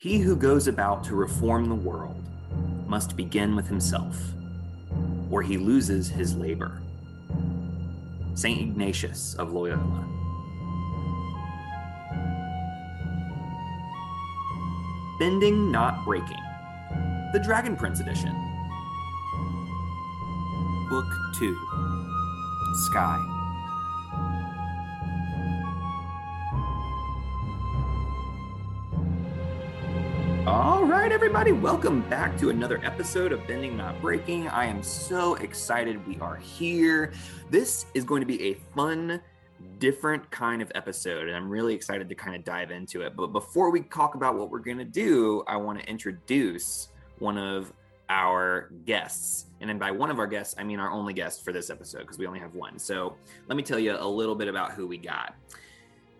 He who goes about to reform the world must begin with himself, or he loses his labor. St. Ignatius of Loyola. Bending, Not Breaking. The Dragon Prince Edition. Book 2 Sky. All right, everybody, welcome back to another episode of Bending Not Breaking. I am so excited we are here. This is going to be a fun, different kind of episode, and I'm really excited to kind of dive into it. But before we talk about what we're going to do, I want to introduce one of our guests. And then by one of our guests, I mean our only guest for this episode because we only have one. So let me tell you a little bit about who we got.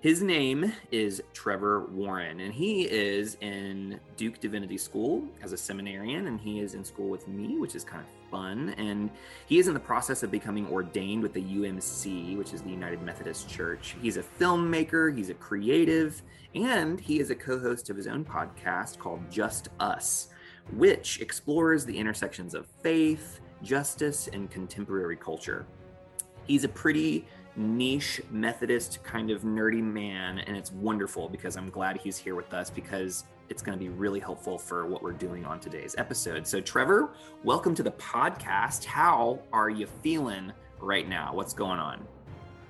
His name is Trevor Warren, and he is in Duke Divinity School as a seminarian, and he is in school with me, which is kind of fun. And he is in the process of becoming ordained with the UMC, which is the United Methodist Church. He's a filmmaker, he's a creative, and he is a co host of his own podcast called Just Us, which explores the intersections of faith, justice, and contemporary culture. He's a pretty niche Methodist kind of nerdy man, and it's wonderful because I'm glad he's here with us because it's going to be really helpful for what we're doing on today's episode. So, Trevor, welcome to the podcast. How are you feeling right now? What's going on?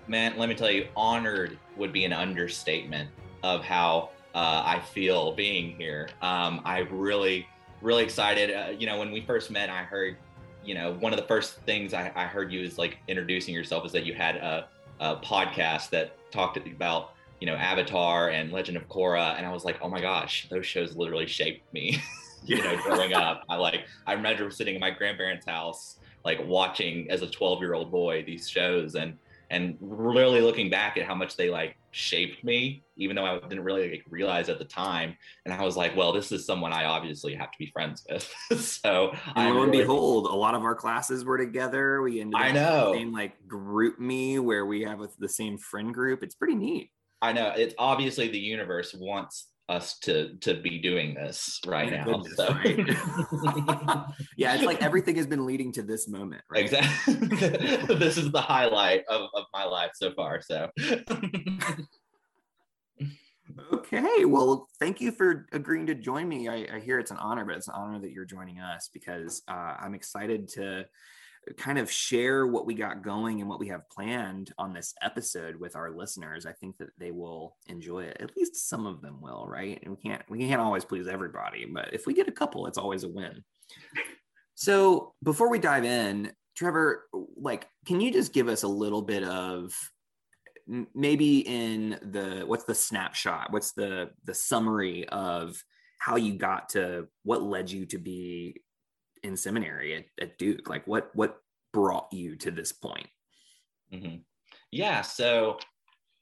Man, let me tell you, honored would be an understatement of how uh, I feel being here. Um, I really, really excited. Uh, you know, when we first met, I heard you know, one of the first things I, I heard you is like introducing yourself is that you had a, a podcast that talked about, you know, Avatar and Legend of Korra. And I was like, oh my gosh, those shows literally shaped me, you know, growing up. I like, I remember sitting in my grandparents' house, like watching as a 12 year old boy these shows and, and really looking back at how much they like shaped me, even though I didn't really like, realize at the time. And I was like, well, this is someone I obviously have to be friends with. so and lo and really... behold, a lot of our classes were together. We ended up I know. same like GroupMe where we have the same friend group. It's pretty neat. I know. It's obviously the universe wants us to to be doing this right now. Goodness, so. right? yeah, it's like everything has been leading to this moment. Right? Exactly. this is the highlight of, of my life so far. So. okay, well, thank you for agreeing to join me. I, I, hear it's an honor, but it's an honor that you're joining us because uh, I'm excited to kind of share what we got going and what we have planned on this episode with our listeners i think that they will enjoy it. At least some of them will right? And we can't we can't always please everybody but if we get a couple it's always a win. So before we dive in trevor like can you just give us a little bit of maybe in the what's the snapshot? What's the the summary of how you got to what led you to be in seminary at, at Duke? Like what what brought you to this point? Mm-hmm. Yeah, so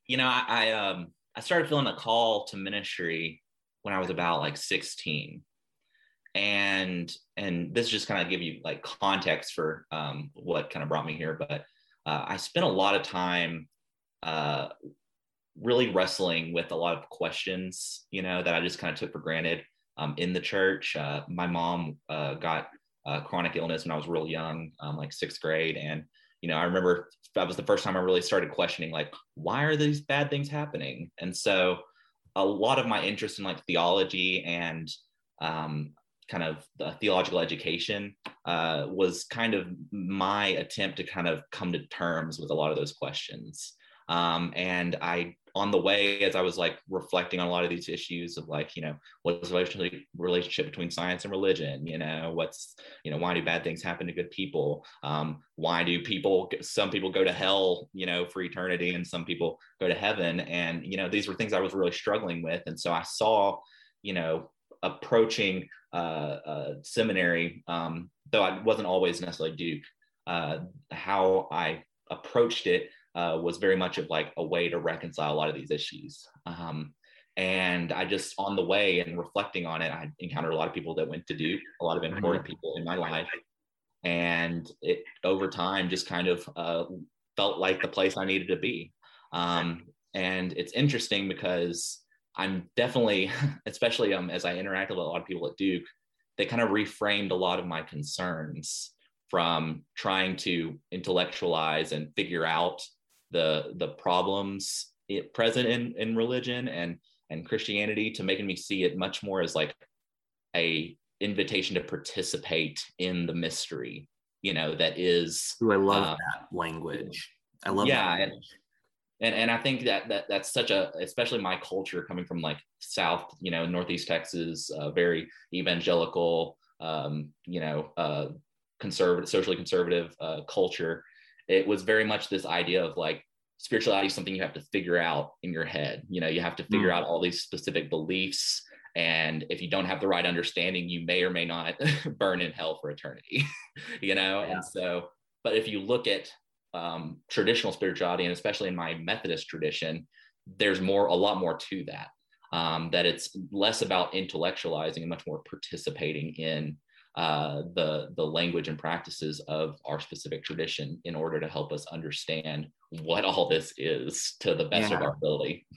you know, I, I um I started feeling a call to ministry when I was about like 16 and and this just kind of give you like context for um, what kind of brought me here but uh, i spent a lot of time uh, really wrestling with a lot of questions you know that i just kind of took for granted um, in the church uh, my mom uh, got uh, chronic illness when I was real young, um, like sixth grade. And, you know, I remember that was the first time I really started questioning, like, why are these bad things happening? And so a lot of my interest in like theology and um, kind of the theological education uh, was kind of my attempt to kind of come to terms with a lot of those questions. Um, and I on the way as I was like reflecting on a lot of these issues of like, you know, what's the relationship between science and religion? You know, what's, you know, why do bad things happen to good people? Um, why do people, some people go to hell, you know, for eternity and some people go to heaven? And, you know, these were things I was really struggling with. And so I saw, you know, approaching uh, seminary, um, though I wasn't always necessarily Duke, uh, how I approached it uh, was very much of like a way to reconcile a lot of these issues. Um, and I just on the way and reflecting on it, I encountered a lot of people that went to Duke, a lot of important mm-hmm. people in my life, and it over time just kind of uh, felt like the place I needed to be. Um, and it's interesting because I'm definitely, especially um, as I interacted with a lot of people at Duke, they kind of reframed a lot of my concerns from trying to intellectualize and figure out the the problems it, present in, in religion and and Christianity to making me see it much more as like a invitation to participate in the mystery, you know, that is. Ooh, I love uh, that language. I love yeah, and, and and I think that that that's such a especially my culture coming from like South, you know, Northeast Texas, uh, very evangelical, um, you know, uh, conservative, socially conservative uh, culture. It was very much this idea of like spirituality is something you have to figure out in your head. You know, you have to figure mm. out all these specific beliefs. And if you don't have the right understanding, you may or may not burn in hell for eternity, you know? Yeah. And so, but if you look at um, traditional spirituality, and especially in my Methodist tradition, there's more, a lot more to that. Um, that it's less about intellectualizing and much more participating in uh, the the language and practices of our specific tradition in order to help us understand what all this is to the best yeah. of our ability.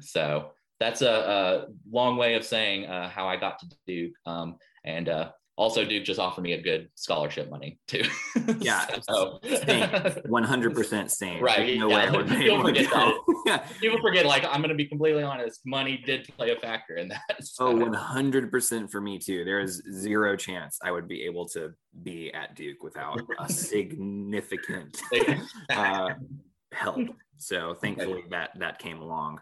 So that's a, a long way of saying uh, how I got to Duke. Um, and uh, also duke just offered me a good scholarship money too yeah so. 100% same right no yeah. way people forget that yeah. people forget like i'm going to be completely honest money did play a factor in that so. oh 100% for me too there is zero chance i would be able to be at duke without a significant uh, help so thankfully that that came along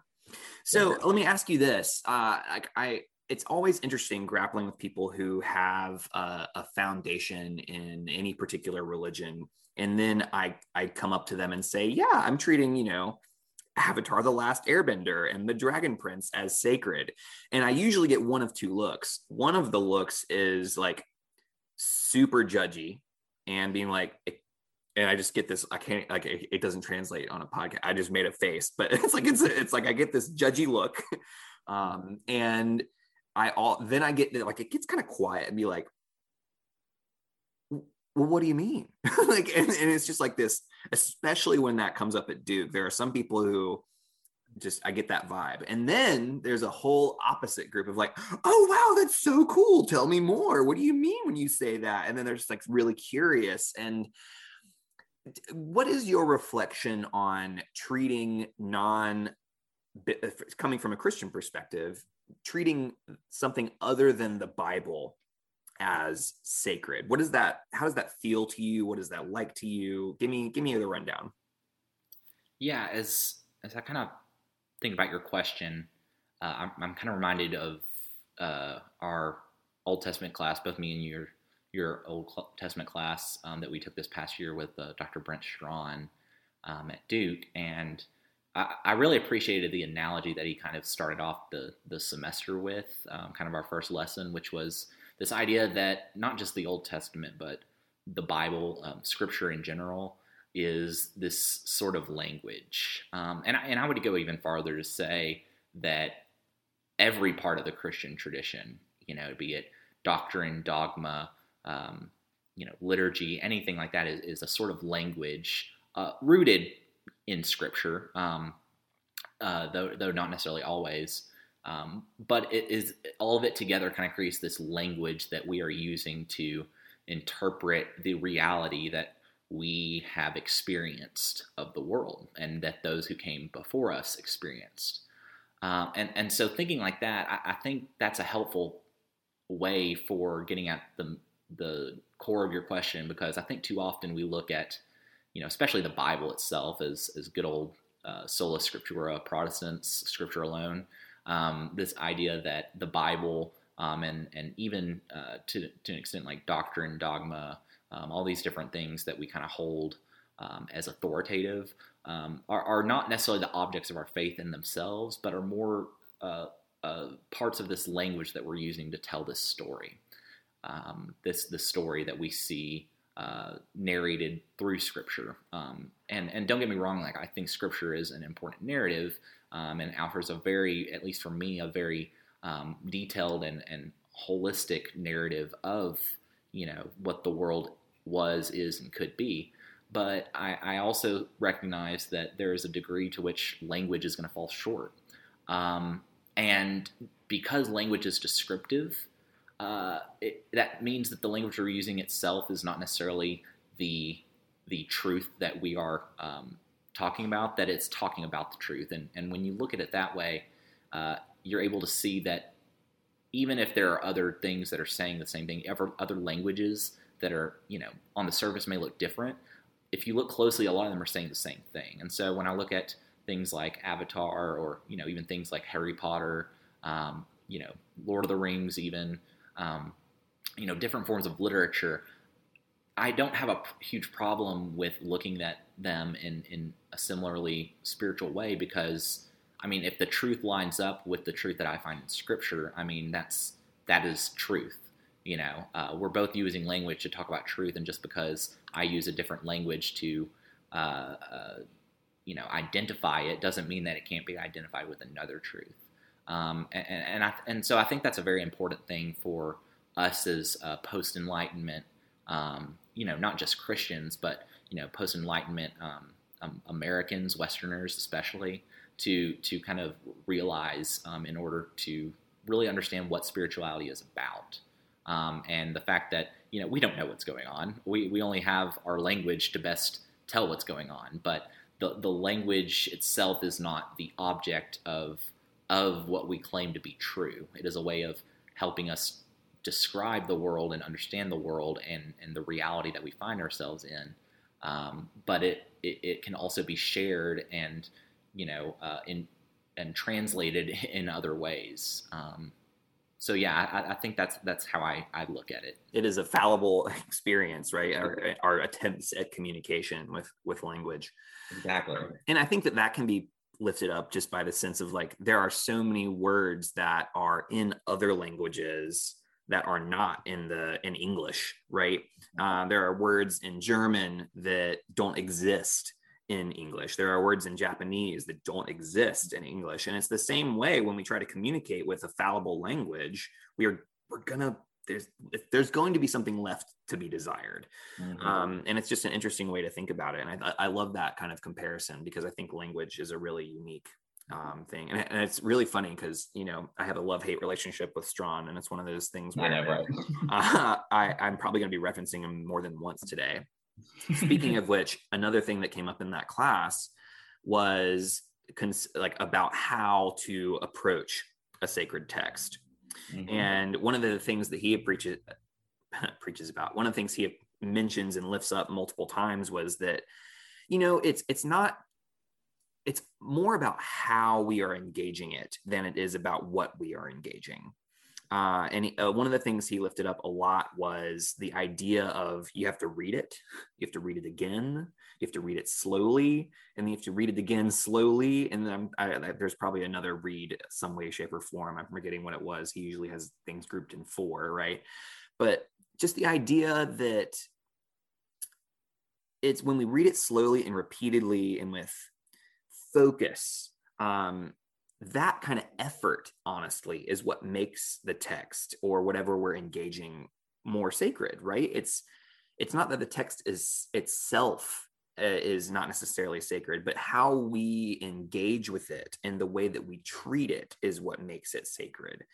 so let me ask you this uh, I, I it's always interesting grappling with people who have a, a, foundation in any particular religion and then i i come up to them and say yeah i'm treating you know avatar the last airbender and the dragon prince as sacred and i usually get one of two looks one of the looks is like super judgy and being like and I just get this. I can't like it, doesn't translate on a podcast. I just made a face, but it's like it's it's like I get this judgy look, um, and I all then I get like it gets kind of quiet and be like, well, what do you mean? like, and, and it's just like this, especially when that comes up at Duke. There are some people who just I get that vibe. And then there's a whole opposite group of like, oh wow, that's so cool. Tell me more. What do you mean when you say that? And then they're just like really curious. And what is your reflection on treating non uh, coming from a Christian perspective, treating something other than the Bible as sacred. What does that how does that feel to you? What is that like to you? Give me give me the rundown. Yeah, as as I kind of think about your question, uh, I'm, I'm kind of reminded of uh, our Old Testament class, both me and your your Old Testament class um, that we took this past year with uh, Dr. Brent Strawn um, at Duke, and I, I, really appreciated the analogy that he kind of started off the the semester with, um, kind of our first lesson, which was this idea that not just the Old Testament, but the Bible, um, Scripture in general, is this sort of language. Um, and, I, and I would go even farther to say that every part of the Christian tradition, you know, be it doctrine, dogma, um, you know, liturgy, anything like that, is, is a sort of language uh, rooted in Scripture, um, uh, though though not necessarily always. Um, but it is all of it together kind of creates this language that we are using to interpret the reality that we have experienced of the world and that those who came before us experienced. Um, and, and so thinking like that, I, I, think that's a helpful way for getting at the, the core of your question because I think too often we look at you know, especially the Bible itself as, as good old uh, sola scriptura Protestants, scripture alone. Um, this idea that the Bible um, and and even uh, to to an extent like doctrine, dogma, um, all these different things that we kind of hold um, as authoritative um, are, are not necessarily the objects of our faith in themselves, but are more uh, uh, parts of this language that we're using to tell this story. Um, this the story that we see uh, narrated through scripture. Um, and and don't get me wrong, like I think scripture is an important narrative um, and offers a very, at least for me, a very um, detailed and and holistic narrative of you know what the world was, is, and could be. But I, I also recognize that there is a degree to which language is going to fall short. Um, and because language is descriptive, uh, it, that means that the language we're using itself is not necessarily the the truth that we are um, talking about. That it's talking about the truth, and and when you look at it that way, uh, you're able to see that even if there are other things that are saying the same thing, ever other languages that are you know on the surface may look different. If you look closely, a lot of them are saying the same thing. And so when I look at things like Avatar, or you know even things like Harry Potter, um, you know Lord of the Rings, even um, you know different forms of literature, I don't have a huge problem with looking at them in in a similarly spiritual way because I mean if the truth lines up with the truth that I find in Scripture, I mean that's that is truth. You know, uh, we're both using language to talk about truth, and just because I use a different language to uh, uh, you know identify it doesn't mean that it can't be identified with another truth. Um, and and, I, and so I think that's a very important thing for us as uh, post Enlightenment, um, you know, not just Christians, but you know, post Enlightenment um, um, Americans, Westerners especially, to to kind of realize um, in order to really understand what spirituality is about, um, and the fact that you know we don't know what's going on. We we only have our language to best tell what's going on, but the the language itself is not the object of of what we claim to be true. It is a way of helping us describe the world and understand the world and, and the reality that we find ourselves in. Um, but it, it, it can also be shared and you know uh, in and translated in other ways. Um, so yeah, I, I, think that's that's how I, I look at it. It is a fallible experience, right? Our, our attempts at communication with with language. Exactly. And I think that that can be lifted up just by the sense of like there are so many words that are in other languages that are not in the in english right? Uh, there are words in german that don't exist in english. There are words in japanese that don't exist in english. And it's the same way when we try to communicate with a fallible language we are we're gonna there's there's going to be something left to be desired. Mm-hmm. um, and it's just an interesting way to think about it. And I, I love that kind of comparison because i think language is a really unique um, thing. And, and, it's really funny because you know i have a love-hate relationship with strawn and it's one of those things where I, know, right? uh, I i'm probably going to be referencing him more than once today. Speaking of which another thing that came up in that class was cons- like about how to approach a sacred text Mm-hmm. And one of the things that he preaches preaches about, one of the things he mentions and lifts up multiple times was that, you know, it's it's not it's more about how we are engaging it than it is about what we are engaging. Uh, and uh, one of the things he lifted up a lot was the idea of you have to read it, you have to read it again, you have to read it slowly, and then you have to read it again slowly. And then I, I, there's probably another read some way, shape, or form. I'm forgetting what it was. He usually has things grouped in four, right? But just the idea that it's when we read it slowly and repeatedly and with focus um, that kind of effort honestly is what makes the text or whatever we're engaging more sacred right it's it's not that the text is itself is not necessarily sacred but how we engage with it and the way that we treat it is what makes it sacred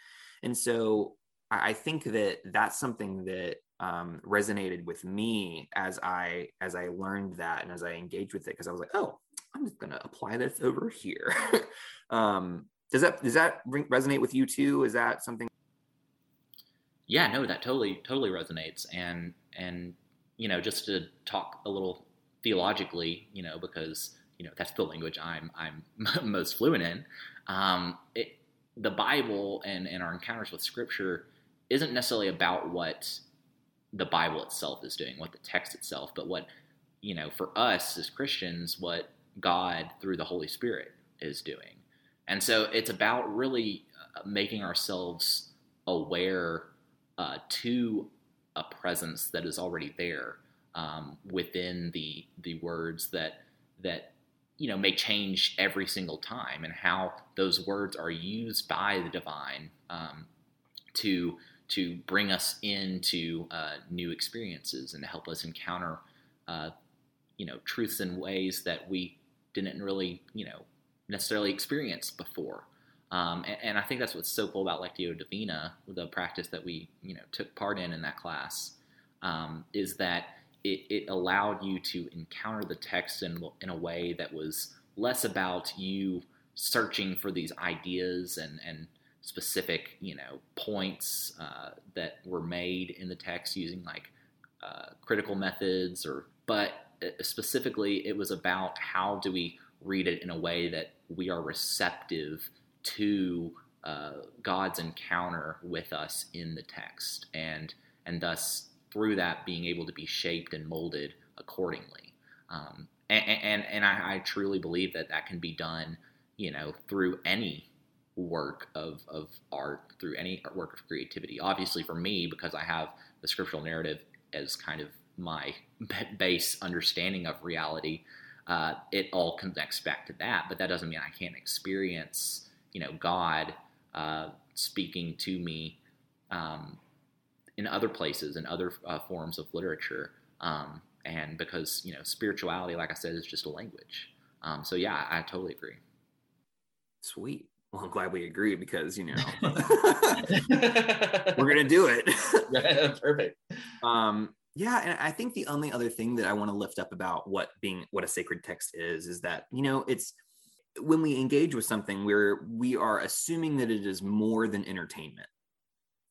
and so i think that that's something that um, resonated with me as i as i learned that and as i engaged with it because i was like oh I'm just gonna apply this over here. um, does that does that resonate with you too? Is that something? Yeah, no, that totally totally resonates, and and you know, just to talk a little theologically, you know, because you know that's the language I'm I'm most fluent in. Um, it, the Bible and and our encounters with Scripture isn't necessarily about what the Bible itself is doing, what the text itself, but what you know, for us as Christians, what God through the Holy Spirit is doing. And so it's about really uh, making ourselves aware uh, to a presence that is already there um, within the the words that that you know may change every single time, and how those words are used by the divine um, to to bring us into uh, new experiences and to help us encounter uh, you know truths in ways that we didn't really, you know, necessarily experience before. Um, and, and, I think that's what's so cool about Lectio Divina, the practice that we you know took part in in that class, um, is that it, it, allowed you to encounter the text in in a way that was less about you searching for these ideas and and specific you know points uh, that were made in the text using like uh, critical methods or but uh, specifically it was about how do we read it in a way that we are receptive to uh, God's encounter with us in the text, and and thus through that being able to be shaped and molded accordingly. Um, and and, and I, I, truly believe that that can be done, you know, through any work of, of art, through any work of creativity. Obviously, for me, because I have the scriptural narrative as kind of my base understanding of reality, uh, it all connects back to that. But that doesn't mean I can't experience, you know, God uh, speaking to me um, in other places and other uh, forms of literature. Um, and because you know, spirituality, like I said, is just a language. Um, so yeah, I, I totally agree. Sweet. Well, I'm glad we agree because you know we're gonna do it. Perfect. Um, yeah, and I think the only other thing that I want to lift up about what being what a sacred text is is that you know it's when we engage with something we're we are assuming that it is more than entertainment,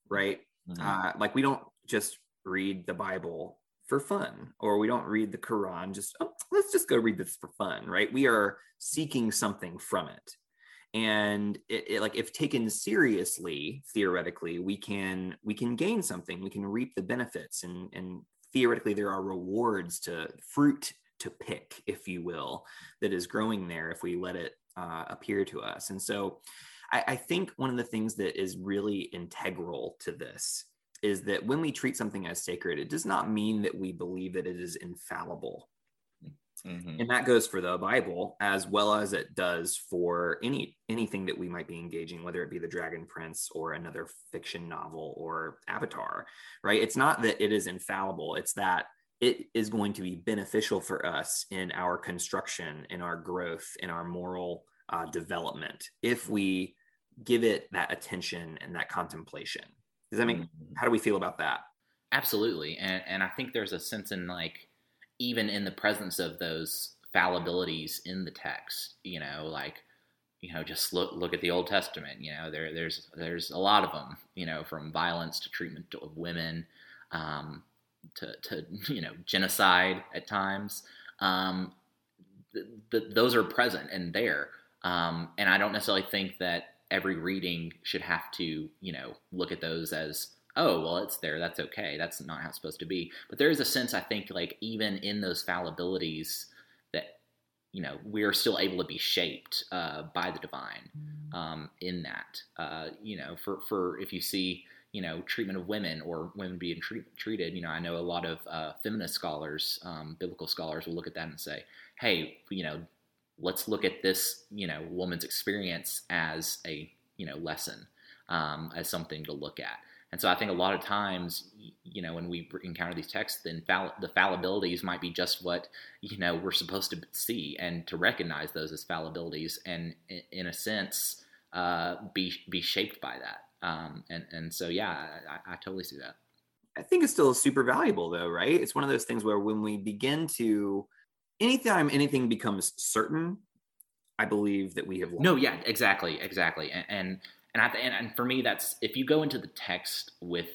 right? Mm-hmm. Uh, like we don't just read the Bible for fun, or we don't read the Quran just oh, let's just go read this for fun, right? We are seeking something from it and it, it, like if taken seriously theoretically we can we can gain something we can reap the benefits and and theoretically there are rewards to fruit to pick if you will that is growing there if we let it uh, appear to us and so I, I think one of the things that is really integral to this is that when we treat something as sacred it does not mean that we believe that it is infallible Mm-hmm. And that goes for the Bible as well as it does for any anything that we might be engaging, whether it be the Dragon Prince or another fiction novel or Avatar, right? It's not that it is infallible, it's that it is going to be beneficial for us in our construction, in our growth, in our moral uh, development if we give it that attention and that contemplation. Does that mean? Mm-hmm. How do we feel about that? Absolutely, and and I think there's a sense in like even in the presence of those fallibilities in the text, you know, like you know, just look look at the Old Testament. You know, there there's there's a lot of them. You know, from violence to treatment of women, um, to to you know genocide at times. Um, th- th- those are present and there. Um, and I don't necessarily think that every reading should have to you know look at those as oh well it's there. That's okay. That's not how it's supposed to be. But there is a sense i think like even in those fallibilities that you know we're still able to be shaped uh, by the divine mm. um, in that. Uh, you know for for if you see you know treatment of women or women being treat, treated you know i know a lot of uh, feminist scholars um, biblical scholars will look at that and say hey you know let's look at this you know woman's experience as a you know lesson um, as something to look at and so I think a lot of times, you know, when we encounter these texts, then fall- the fallibilities might be just what, you know, we're supposed to see and to recognize those as fallibilities and in a sense, uh, be, be shaped by that. Um, and, and so, yeah, I, I totally see that. I think it's still super valuable though, right? It's one of those things where when we begin to, anytime anything becomes certain, I believe that we have. No, yeah, exactly, exactly, and, and and I and, and for me, that's if you go into the text with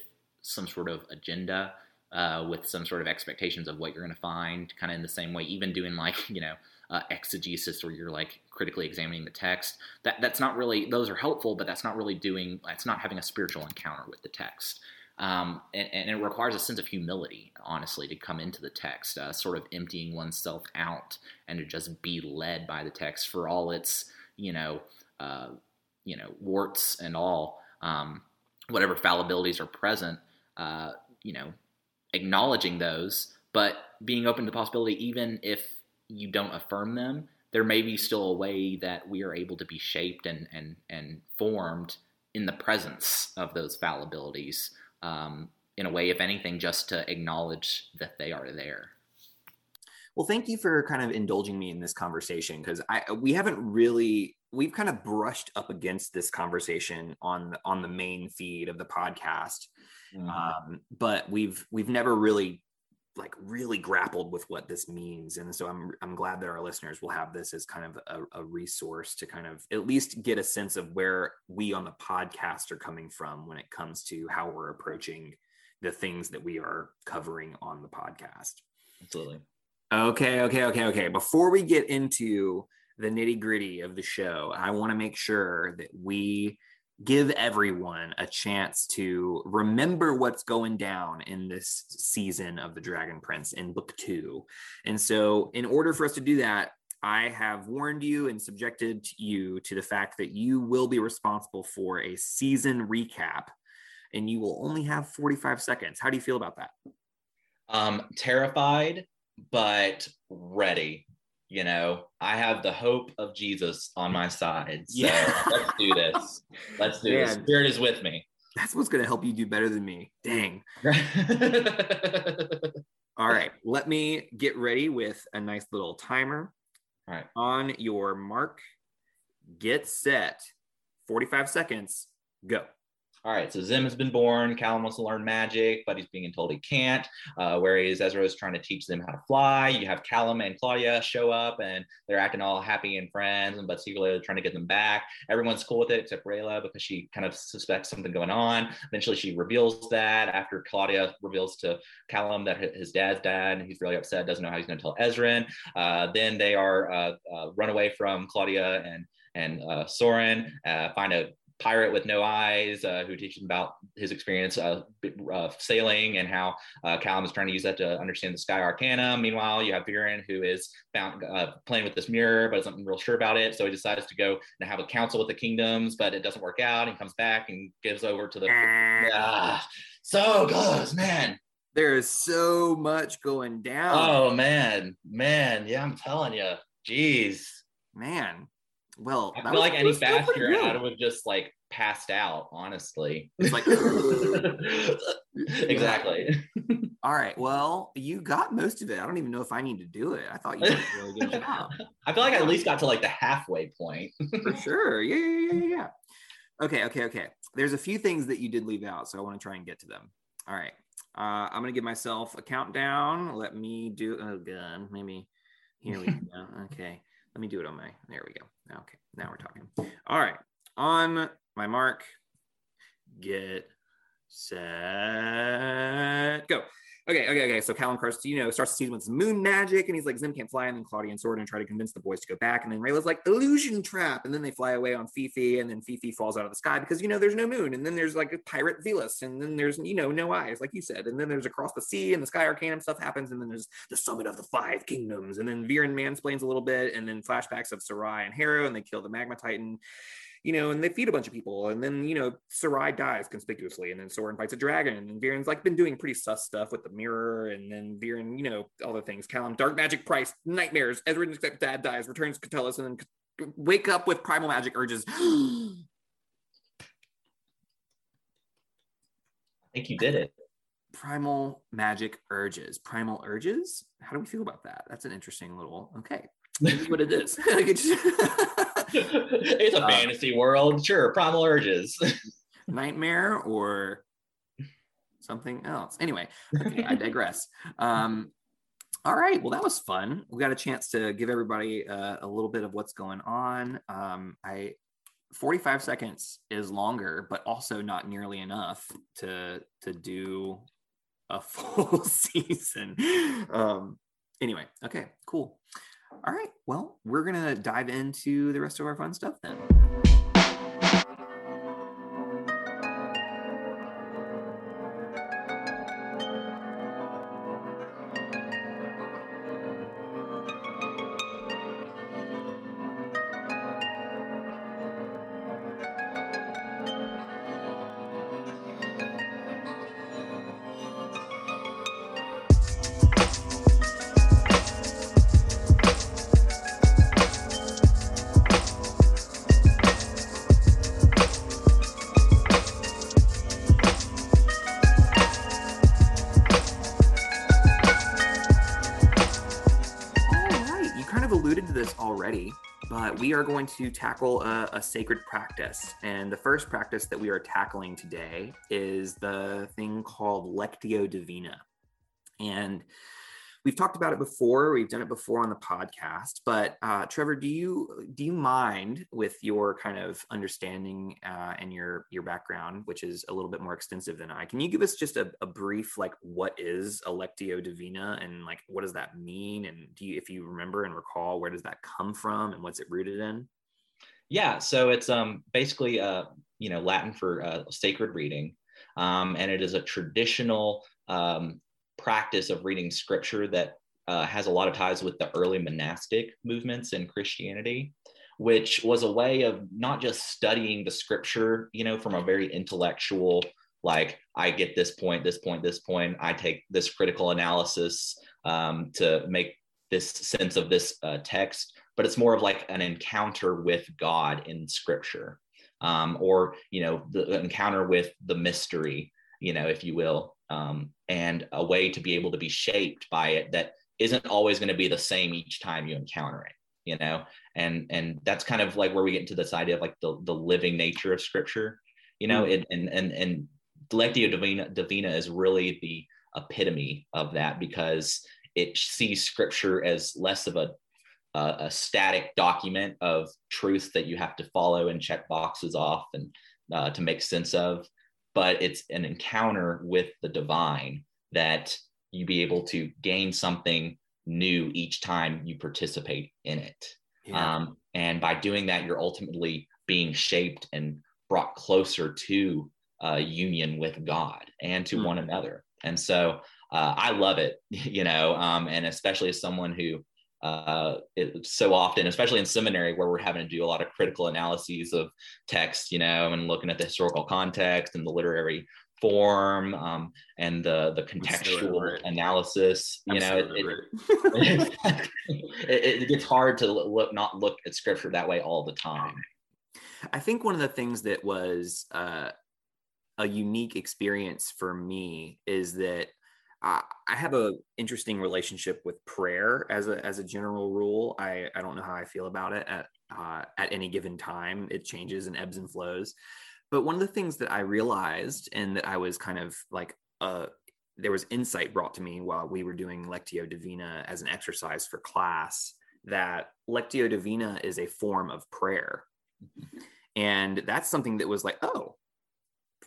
some sort of agenda, uh, with some sort of expectations of what you're going to find, kind of in the same way, even doing like you know uh, exegesis where you're like critically examining the text. That that's not really those are helpful, but that's not really doing. That's not having a spiritual encounter with the text. Um, and, and, it requires a sense of humility, honestly, to come into the text, uh, sort of emptying oneself out and to just be led by the text for all its, you know, uh, you know warts and all, um, whatever fallibilities are present, uh, you know, acknowledging those, but being open to the possibility, even if you don't affirm them, there may be still a way that we are able to be shaped and and and formed in the presence of those fallibilities. Um, in a way, if anything, just to acknowledge that they are there. Well, thank you for kind of indulging me in this conversation because I we haven't really we've kind of brushed up against this conversation on on the main feed of the podcast, Mhm. um, but we've we've never really like really grappled with what this means, and so I'm I'm glad that our listeners will have this as kind of a, a resource to kind of at least get a sense of where we on the podcast are coming from when it comes to how we're approaching the things that we are covering on the podcast. Absolutely. Okay, okay, okay, okay. Before we get into the nitty gritty of the show, I want to make sure that we give everyone a chance to remember what's going down in this season of The Dragon Prince in book two. And so, in order for us to do that, I have warned you and subjected you to the fact that you will be responsible for a season recap and you will only have 45 seconds. How do you feel about that? Um, terrified, but ready. You know, I have the hope of Jesus on my side. So Yeah. let's do this. Let's do this. Spirit is with me. That's what's going to help you do better than me. Dang. All right, let me get ready with a nice little timer. All right. On your mark, get set. 45 seconds, go. All right, so Zym has been born. Callum wants to learn magic, but he's being told he can't. Uh, whereas Ezran is trying to teach them how to fly. You have Callum and Claudia show up, and they're acting all happy and friends, but secretly they're trying to get them back. Everyone's cool with it except Rayla because she kind of suspects something going on. Eventually, she reveals that after Claudia reveals to Callum that his dad's dad, he's really upset, doesn't know how he's going to tell Ezran. Uh, then they are uh, uh, run away from Claudia and and uh, Soren, uh, find a pirate with no eyes uh, who teaches about his experience uh, uh, sailing and how uh, Callum is trying to use that to understand the sky arcana. Meanwhile, you have Viren who is found uh, playing with this mirror but isn't real sure about it. So he decides to go and have a council with the kingdoms, but it doesn't work out. He comes back and gives over to the. Ah, so close, man. There is so much going down. Oh man, man, yeah, I'm telling you, jeez. Man. Well, I feel like any was still pretty faster. I would have just like passed out. Honestly, It's like, exactly. all right. Well, you got most of it. I don't even know if I need to do it. I thought you did a really good job. I feel like I at least got to like the halfway point. For sure. Yeah, yeah, yeah, yeah, yeah. Okay, okay, okay. There's a few things that you did leave out, so I want to try and get to them. All right. Uh, I'm gonna give myself a countdown. Let me do. Oh god, maybe here we go. Okay, let me do it on my. There we go. Okay, now we're talking. All right. On my mark, get set, go. Okay, okay, okay. So Callum Karst, you know, starts the season with some moon magic, and he's like, Zym can't fly, and then Claudia and Soren try to convince the boys to go back, and then Rayla's like, illusion trap, and then they fly away on Fifi, and then Fifi falls out of the sky because you know there's no moon, and then there's like a pirate Villads, and then there's you know no eyes, like you said, and then there's across the sea, and the Sky Arcanum stuff happens, and then there's the summit of the five kingdoms, and then Viren mansplains a little bit, and then flashbacks of Sarai and Harrow, and they kill the Magma Titan, you know, and they feed a bunch of people, and then you know Sarai dies conspicuously, and then Soren fights a dragon, and Viren's like been doing pretty sus stuff with the mirror, and then Viren, you know, all the things. Callum, dark magic, price, nightmares. Ezran except dad dies, returns Katolis, and then wake up with primal magic urges. I think you did it. primal magic urges. Primal urges. How do we feel about that? That's an interesting little. Okay, what it is. It's a Uh, fantasy world, sure. Primal urges. nightmare or something else. Anyway, okay, I digress. Um, all right, well, that was fun. We got a chance to give everybody uh, a little bit of what's going on. Um, I 45 seconds is longer, but also not nearly enough to to do a full season. Um, anyway, okay, cool. All right, well, we're gonna dive into the rest of our fun stuff then. Going to tackle a, a, sacred practice. And the first practice that we are tackling today is the thing called Lectio Divina. And we've talked about it before we've done it before on the podcast but uh, trevor do you do you mind with your kind of understanding uh, and your your background which is a little bit more extensive than i can you give us just a, a brief like what is lectio divina and like what does that mean and do you if you remember and recall where does that come from and what's it rooted in yeah so it's um basically uh you know latin for uh, sacred reading um, and it is a traditional um, practice of reading scripture that uh, has a lot of ties with the early monastic movements in Christianity, which was a way of not just studying the scripture, you know, from a very intellectual, like I get this point, this point, this point. I take this critical analysis um, to make this sense of this uh, text, but it's more of like an encounter with God in scripture. Um, or you know the encounter with the mystery you know if you will um, and a way to be able to be shaped by it that isn't always going to be the same each time you encounter it you know and and that's kind of like where we get into this idea of like the, the living nature of scripture you know it, and and and lectio divina divina is really the epitome of that because it sees scripture as less of a a static document of truth that you have to follow and check boxes off and uh, to make sense of but it's an encounter with the divine that you be able to gain something new each time you participate in it. Yeah. Um, and by doing that, you're ultimately being shaped and brought closer to uh, union with God and to mm. one another. And so uh, I love it, you know, um, and especially as someone who uh, it, so often, especially in seminary, where we're having to do a lot of critical analyses of text, you know, and looking at the historical context and the literary form um, and the the contextual analysis. You know, it, it, it, it, gets hard to look not look at scripture that way all the time. I think one of the things that was uh, a unique experience for me is that I, have a interesting relationship with prayer as a as a general rule. I I don't know how I feel about it at uh, at any given time. It changes and ebbs and flows. But one of the things that I realized and that I was kind of like uh there was insight brought to me while we were doing Lectio Divina as an exercise for class that Lectio Divina is a form of prayer. And that's something that was like, oh,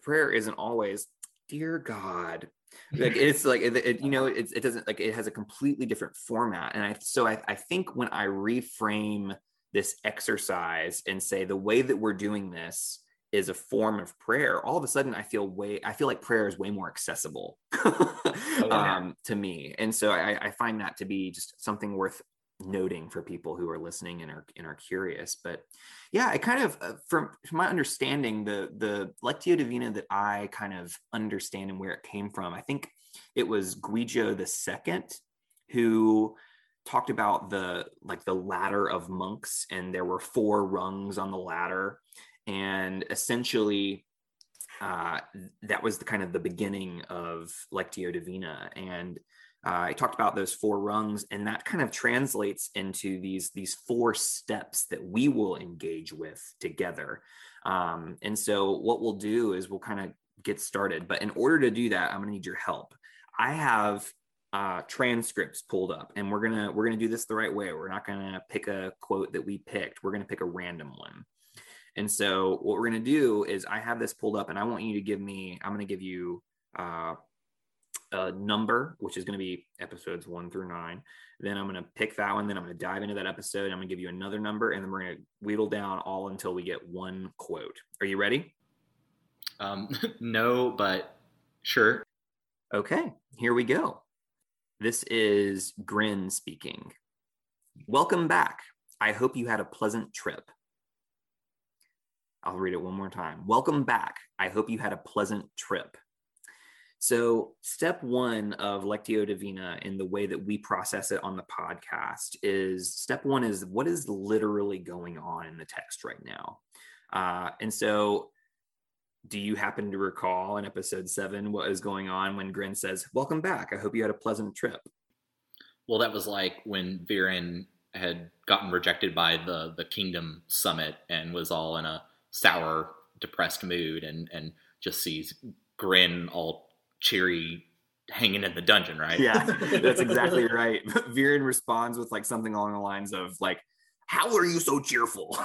prayer isn't always, dear God, like it's like it, it, you know it, it doesn't like it has a completely different format and i so I, I think when i reframe this exercise and say the way that we're doing this is a form of prayer all of a sudden i feel way i feel like prayer is way more accessible oh, yeah. um, to me and so I, I find that to be just something worth noting for people who are listening and are and are curious. But yeah, I kind of uh, from, from my understanding, the the Lectio Divina that I kind of understand and where it came from, I think it was Guigo the second who talked about the like the ladder of monks and there were four rungs on the ladder and essentially uh, that was the kind of the beginning of lectio divina and uh, I talked about those four rungs, and that kind of translates into these these four steps that we will engage with together. Um, and so, what we'll do is we'll kind of get started. But in order to do that, I'm going to need your help. I have uh, transcripts pulled up, and we're gonna we're gonna do this the right way. We're not gonna pick a quote that we picked. We're gonna pick a random one. And so, what we're gonna do is I have this pulled up, and I want you to give me. I'm gonna give you uh, a number, which is going to be episodes one through nine. Then I'm going to pick that one. Then I'm going to dive into that episode. I'm going to give you another number, and then we're going to wheedle down all until we get one quote. Are you ready? Um, no, but sure. Okay, here we go. This is Grin speaking. Welcome back. I hope you had a pleasant trip. I'll read it one more time. Welcome back. I hope you had a pleasant trip. So, step one of Lectio Divina in the way that we process it on the podcast is step one is what is literally going on in the text right now? Uh, and so, do you happen to recall in episode seven what is going on when Grin says, Welcome back. I hope you had a pleasant trip? Well, that was like when Viren had gotten rejected by the the Kingdom Summit and was all in a sour, depressed mood, and and just sees Grin all cheery hanging in the dungeon, right? Yeah, that's exactly right. Viren responds with like something along the lines of like, "How are you so cheerful?"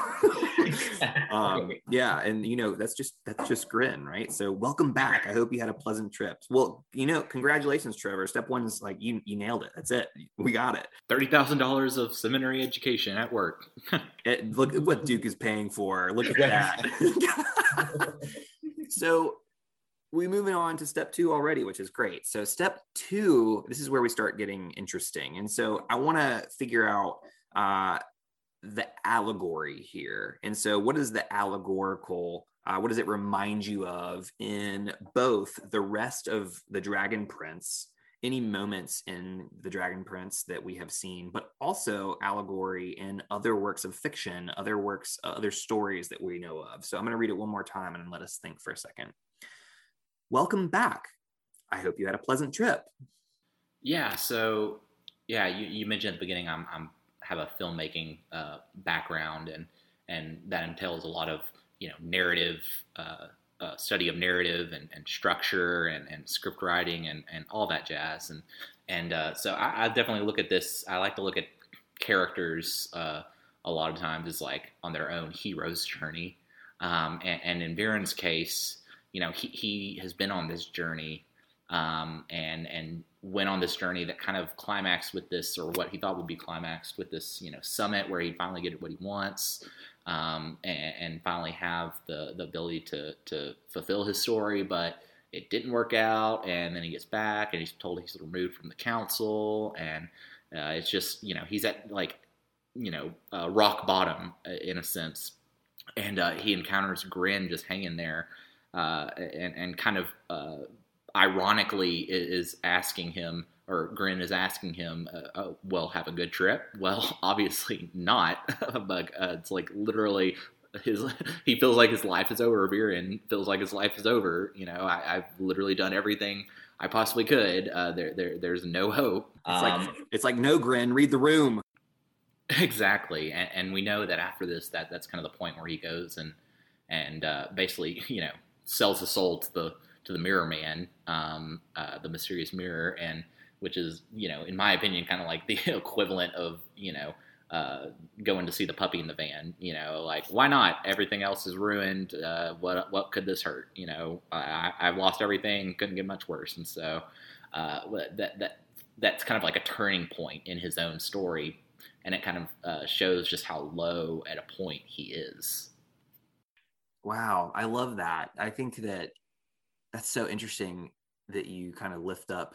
um, yeah, and you know that's just that's just grin, right? So welcome back. I hope you had a pleasant trip. Well, you know, congratulations, Trevor. Step one is like you you nailed it. That's it. We got it. Thirty thousand dollars of seminary education at work. it, look at what Duke is paying for. Look at that. so we moving on to step two already, which is great. So step two, this is where we start getting interesting. And so I want to figure out uh, the allegory here. And so what is the allegorical? Uh, what does it remind you of in both the rest of the Dragon Prince, any moments in the Dragon Prince that we have seen, but also allegory in other works of fiction, other works, uh, other stories that we know of. So I'm going to read it one more time and let us think for a second welcome back. I hope you had a pleasant trip. Yeah. So, yeah, you, you mentioned at the beginning, I'm, I'm have a filmmaking uh, background, and and that entails a lot of you know narrative uh, uh, study of narrative and, and structure and, and, script writing and, and all that jazz. And and uh, so I, I, definitely look at this. I like to look at characters uh, a lot of times as like on their own hero's journey. Um, and, and, in Viren's case, you know, he, he has been on this journey um, and and went on this journey that kind of climaxed with this, or what he thought would be climaxed with this, you know, summit where he'd finally get what he wants, um, and, and, finally have the the ability to to fulfill his story, but it didn't work out, and then he gets back and he's told he's removed from the council, and uh, it's just you know he's at like you know uh, rock bottom uh, in a sense, and uh, he encounters Grin just hanging there uh, and, and kind of uh, ironically is asking him, or Grin is asking him, uh, uh well, have a good trip. Well, obviously not, but uh, it's like literally his he feels like his life is over. Viren feels like his life is over. You know, I, have literally done everything I possibly could. Uh, there, there, there's no hope. It's um, like it's like no grin. Read the room. Exactly, and, and, we know that after this, that that's kind of the point where he goes and and uh, basically, you know, sells his soul to the to the Mirror Man, um, uh, the mysterious mirror, and which is you know in my opinion kind of like the equivalent of you know uh, going to see the puppy in the van. You know, like why not? Everything else is ruined. Uh, what what could this hurt? You know, I, I've lost everything. Couldn't get much worse. And so uh, that that that's kind of like a turning point in his own story, and it kind of uh, shows just how low at a point he is. Wow, I love that. I think that that's so interesting that you kind of lift up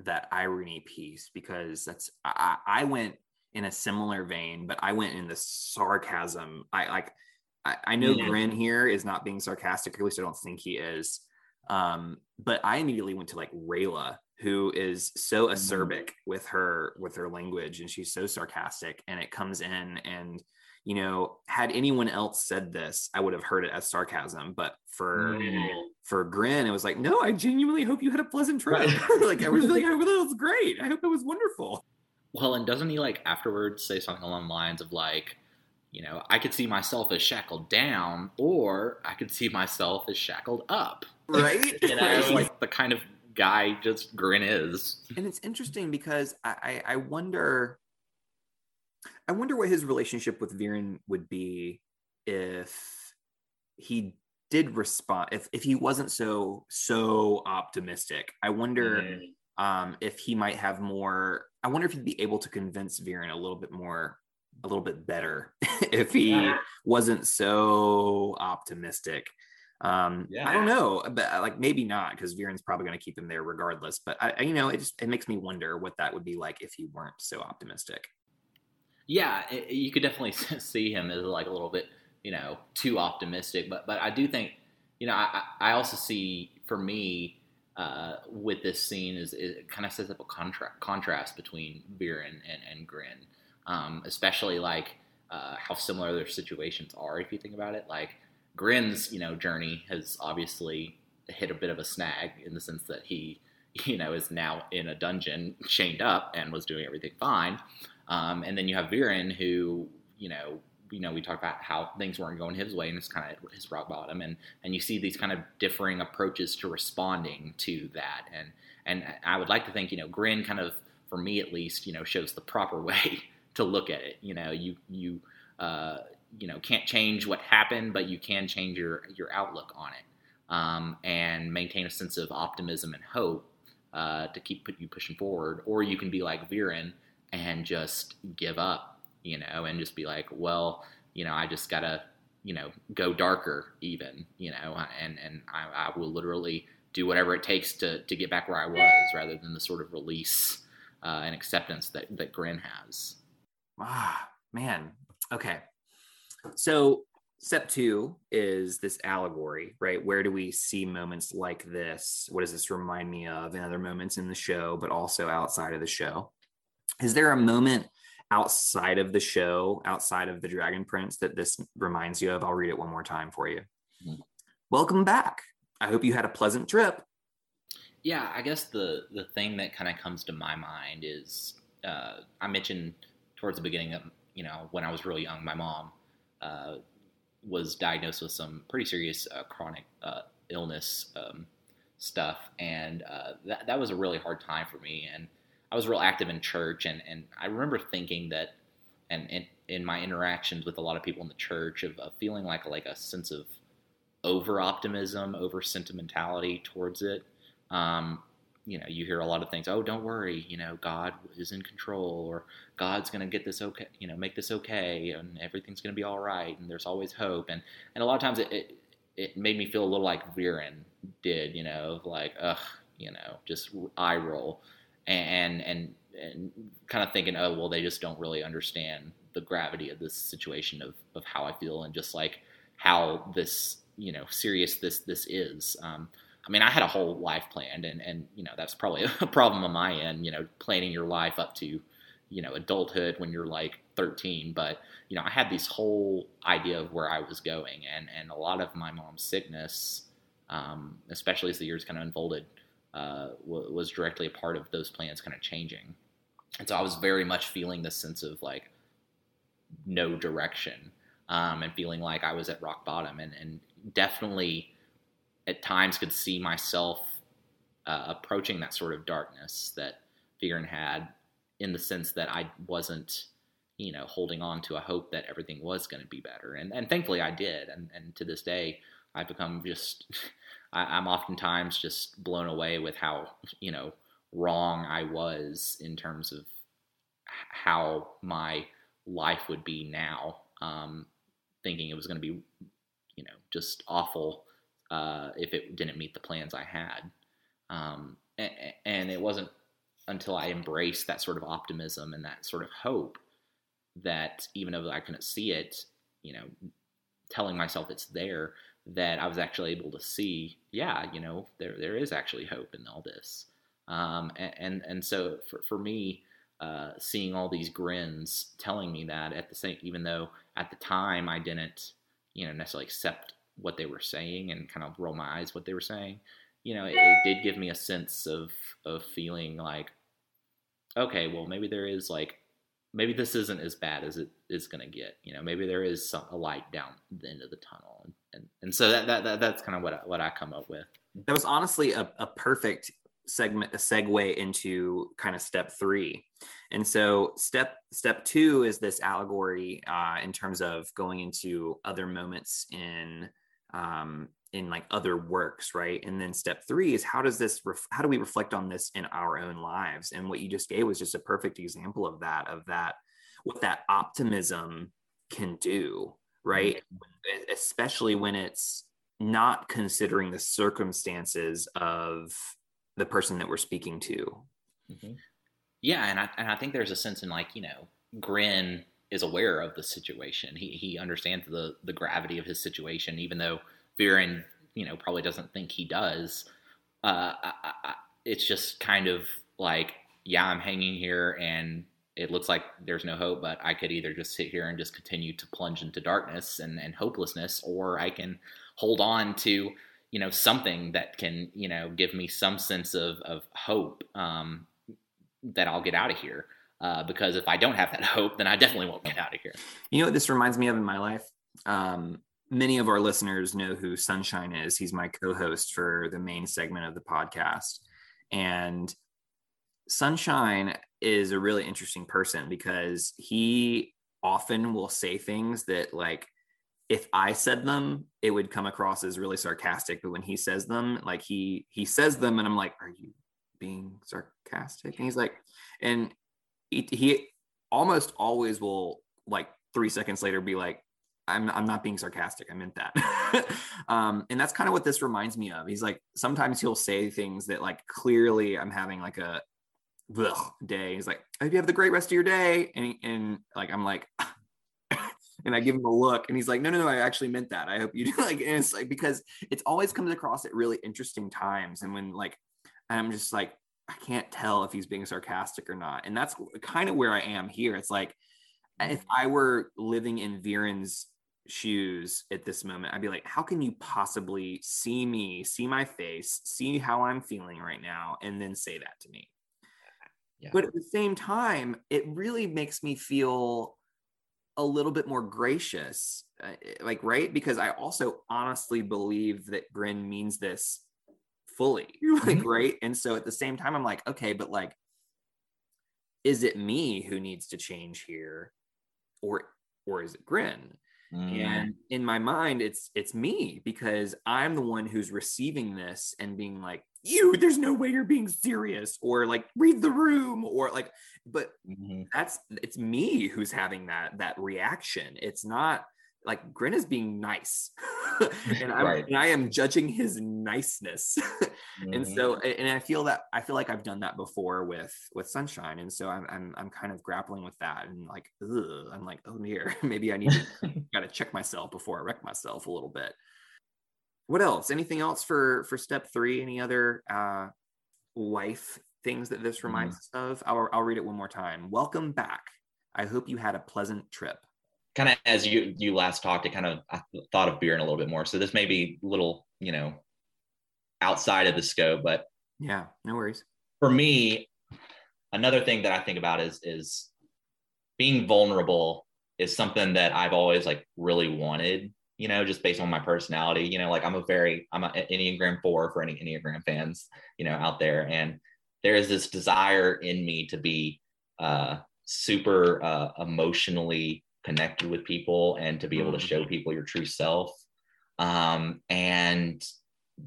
that irony piece because that's I, I went in a similar vein, but I went in the sarcasm. I like I, I know mm-hmm. Grin here is not being sarcastic, at least I don't think he is. Um, but I immediately went to like Rayla, who is so mm-hmm. acerbic with her with her language and she's so sarcastic and it comes in and you know, had anyone else said this, I would have heard it as sarcasm. But for mm. for Grin, it was like, no, I genuinely hope you had a pleasant trip. like I was like, I hope that was great. I hope it was wonderful. Well, and doesn't he like afterwards say something along the lines of like, you know, I could see myself as shackled down, or I could see myself as shackled up. Right? you know, it's like the kind of guy just Grin is. And it's interesting because I, I, I wonder I wonder what his relationship with Viren would be if he did respond if, if he wasn't so so optimistic. I wonder mm-hmm. um, if he might have more. I wonder if he'd be able to convince Viren a little bit more, a little bit better if he yeah. wasn't so optimistic. Um, yeah. I don't know, but uh, like maybe not because Viren's probably going to keep him there regardless. But I, you know, it just it makes me wonder what that would be like if he weren't so optimistic. Yeah, it, you could definitely see him as like a little bit, you know, too optimistic. But but I do think, you know, I, I also see for me uh, with this scene is it kind of sets up a contra- contrast between Viren and, and Grin, um, especially like uh, how similar their situations are if you think about it. Like Grin's, you know, journey has obviously hit a bit of a snag in the sense that he you know, is now in a dungeon chained up and was doing everything fine. Um, and then you have Viren, who, you know, you know, we talk about how things weren't going his way and it's kind of his rock bottom. And, and you see these kind of differing approaches to responding to that. And, and I would like to think, you know, Grin kind of, for me at least, you know, shows the proper way to look at it. You know, you, you, uh, you know, can't change what happened, but you can change your, your outlook on it. Um, and maintain a sense of optimism and hope uh, to keep put you pushing forward, or you can be like Viren and just give up, you know, and just be like, well, you know, I just gotta, you know, go darker even, you know, and and I, I will literally do whatever it takes to to get back where I was, rather than the sort of release uh, and acceptance that that Grin has. Ah, man. Okay. So step two is this allegory, right? Where do we see moments like this? What does this remind me of in other moments in the show, but also outside of the show? Is there a moment outside of the show, outside of the Dragon Prince, that this reminds you of? I'll read it one more time for you. Mm-hmm. Welcome back. I hope you had a pleasant trip. Yeah, I guess the the thing that kind of comes to my mind is uh, I mentioned towards the beginning of you know when I was really young, my mom uh, was diagnosed with some pretty serious uh, chronic uh, illness um, stuff, and uh, that that was a really hard time for me. And I was real active in church, and and I remember thinking that, and, in my interactions with a lot of people in the church, of, of feeling like like a sense of over optimism, over sentimentality towards it. Um, you know, you hear a lot of things. Oh, don't worry. You know, God is in control, or God's going to get this okay. You know, make this okay, and everything's going to be all right. And there's always hope. And and a lot of times it, it it made me feel a little like Viren did. You know, like ugh, you know, just eye roll, and and and kind of thinking, oh well, they just don't really understand the gravity of this situation of of how I feel, and just like how this you know serious this this is. Um, I mean, I had a whole life planned, and and you know that's probably a problem on my end. You know, planning your life up to you know adulthood when you're like 13, but you know I had this whole idea of where I was going, and and a lot of my mom's sickness, um, especially as the years kind of unfolded, uh, w- was directly a part of those plans kind of changing, and so I was very much feeling this sense of like no direction, um, and feeling like I was at rock bottom, and and definitely at times could see myself uh, approaching that sort of darkness that Viren had in the sense that I wasn't, you know, holding on to a hope that everything was going to be better. And, and thankfully I did. And, and to this day, I've become just, I, I'm oftentimes just blown away with how, you know, wrong I was in terms of how my life would be now. Um, thinking it was going to be, you know, just awful uh, if it didn't meet the plans I had. Um, and, and, it wasn't until I embraced that sort of optimism and that sort of hope that even though I couldn't see it, you know, telling myself it's there, that I was actually able to see, yeah, you know, there there is actually hope in all this. Um, and, and, and so for for me, uh, seeing all these grins telling me that at the same, even though at the time I didn't, you know, necessarily accept what they were saying and kind of roll my eyes what they were saying, you know, it, it did give me a sense of of feeling like, okay, well maybe there is like maybe this isn't as bad as it is going to get. You know, maybe there is some, a light down the end of the tunnel, and and, so that, that, that that's kind of what I, what I come up with. That was honestly a, a perfect segment, a segue into kind of step three. And so step step two is this allegory uh, in terms of going into other moments in um, in like other works right and then step three is how does this ref- how do we reflect on this in our own lives and what you just gave was just a perfect example of that of that what that optimism can do right especially when it's not considering the circumstances of the person that we're speaking to mm-hmm. yeah and I, and I think there's a sense in like you know grin is aware of the situation. He he understands the the gravity of his situation, even though Viren, you know, probably doesn't think he does. Uh, I, I, it's just kind of like, yeah, I'm hanging here, and it looks like there's no hope. But I could either just sit here and just continue to plunge into darkness and, and hopelessness, or I can hold on to, you know something that can you know give me some sense of of hope um, that I'll get out of here. Uh, because if I don't have that hope, then I definitely won't get out of here. You know what this reminds me of in my life? Um, many of our listeners know who Sunshine is. He's my co-host for the main segment of the podcast, and Sunshine is a really interesting person because he often will say things that like if I said them, it would come across as really sarcastic. But when he says them, like he he says them, and I'm like, "Are you being sarcastic?" And he's like, and he, he almost always will like three seconds later be like, "I'm I'm not being sarcastic. I meant that." um, and that's kind of what this reminds me of. He's like, sometimes he'll say things that like clearly I'm having like a ugh, day. He's like, "I hope you have the great rest of your day," and and like I'm like and I give him a look and he's like, no, no, no, I actually meant that. I hope you do like, and it's like, because it's always comes across at really interesting times. And when like, I'm just like, I can't tell if he's being sarcastic or not. And that's kind of where I am here. It's like, if mm-hmm. I were living in Viren's shoes at this moment, I'd be like, how can you possibly see me, see my face, see how I'm feeling right now, and then say that to me? Yeah. But at the same time, it really makes me feel a little bit more gracious uh, like right because i also honestly believe that Grin means this fully like mm-hmm. right and so at the same time i'm like okay but like is it me who needs to change here or or is it Grin mm. and in my mind it's it's me because i'm the one who's receiving this and being like you there's no way you're being serious or like read the room or like but mm-hmm. that's it's me who's having that that reaction it's not like Grin is being nice and, right. and, i am judging his niceness mm-hmm. and so and i feel that i feel like i've done that before with with sunshine and so i'm i'm, I'm kind of grappling with that and like ugh, i'm like oh dear maybe i need to gotta check myself before i wreck myself a little bit what else? Anything else for for step three? Any other uh, life things that this reminds mm-hmm. us of? I'll, I'll read it one more time. Welcome back. I hope you had a pleasant trip. Kind of as you you last talked, it kind of I thought of Viren a little bit more. So this may be a little, you know, outside of the scope, but yeah, no worries. For me, another thing that I think about is is being vulnerable is something that I've always like really wanted you know, just based on my personality. You know, like I'm a very, I'm an Enneagram four for any Enneagram fans, you know, out there. And there is this desire in me to be uh, super uh, emotionally connected with people and to be able to mm. show people your true self. Um, and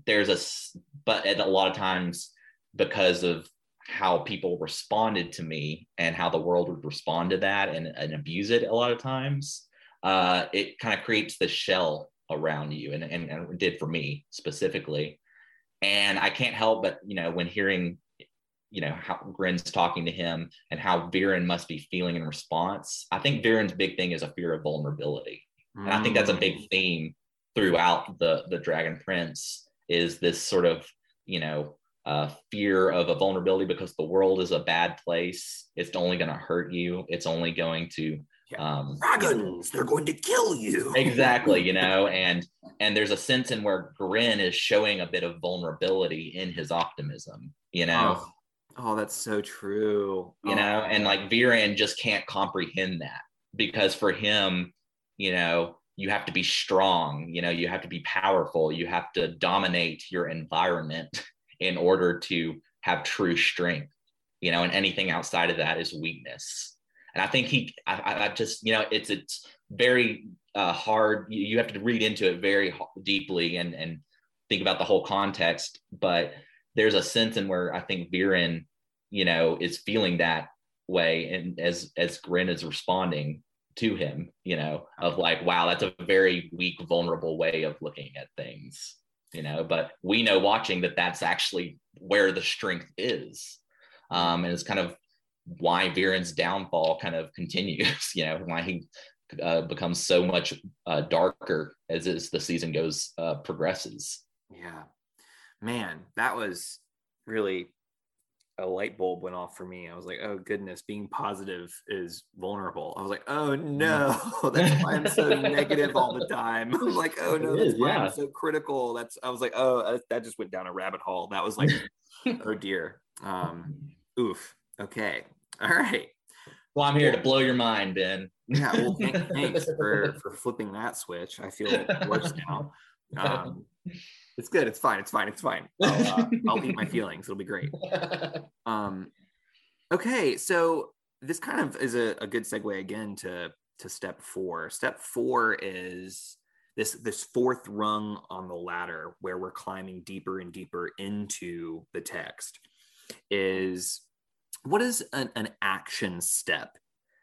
there's a, but a lot of times because of how people responded to me and how the world would respond to that and, and abuse it a lot of times uh, it kind of creates the shell around you and, and, and did for me specifically. And I can't help but, you know, when hearing, you know, how Grin's talking to him and how Viren must be feeling in response, I think Viren's big thing is a fear of vulnerability. Mm. And I think that's a big mm. theme throughout the, the Dragon Prince is this sort of, you know, uh, fear of a vulnerability because the world is a bad place. It's only going to hurt you. It's only going to um, dragons they're going to kill you. Exactly you know and and there's a sense in where Grin is showing a bit of vulnerability in his optimism you know? Oh, oh that's so true. You oh. know and like Viren just can't comprehend that because for him you know you have to be strong you know you have to be powerful you have to dominate your environment in order to have true strength you know and anything outside of that is weakness and I think he, I, I just, you know, it's it's very uh, hard. You, have to read into it very deeply and and think about the whole context. But there's a sense in where I think Viren, you know, is feeling that way, and as as Grin is responding to him, you know, of like, wow, that's a very weak, vulnerable way of looking at things, you know. But we know watching that that's actually where the strength is, um, and it's kind of why Viren's downfall kind of continues, you know, why he uh, becomes so much uh, darker as, as the season goes uh, progresses. Yeah, man, that was really a light bulb went off for me. I was like, oh goodness, being positive is vulnerable. I was like, oh no, that's why I'm so negative all the time. I'm like, oh no, that's why yeah. I'm so critical. That's I was like, oh, that just went down a rabbit hole. That was like, oh dear. Um, oof. Okay. All right. Well, I'm here to blow your mind, Ben. Yeah. Well, thanks for for flipping that switch. I feel worse now. Um, it's good. It's fine. It's fine. It's fine. I'll, uh, I'll eat my feelings. It'll be great. Um, okay, so this kind of is a, a good segue again to to step four. Step four is this this fourth rung on the ladder where we're climbing deeper and deeper into the text. Is what is an, an action step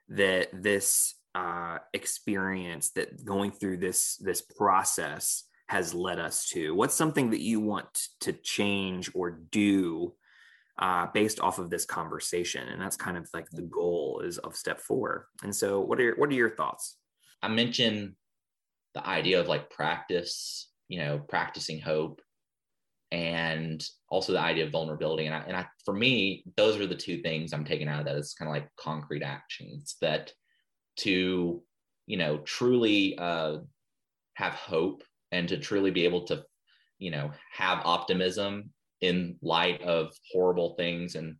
that this uh, experience that going through this this process has led us to? What's something that you want to change or do uh, based off of this conversation? And that's kind of like the goal is of step four. And so, what are your, what are your thoughts? I mentioned the idea of like practice, you know, practicing hope, and also the idea of vulnerability. And I, and I, for me, those are the two things I'm taking out of that. It's kind of like concrete actions that to, you know, truly uh, have hope and to truly be able to you know have optimism in light of horrible things and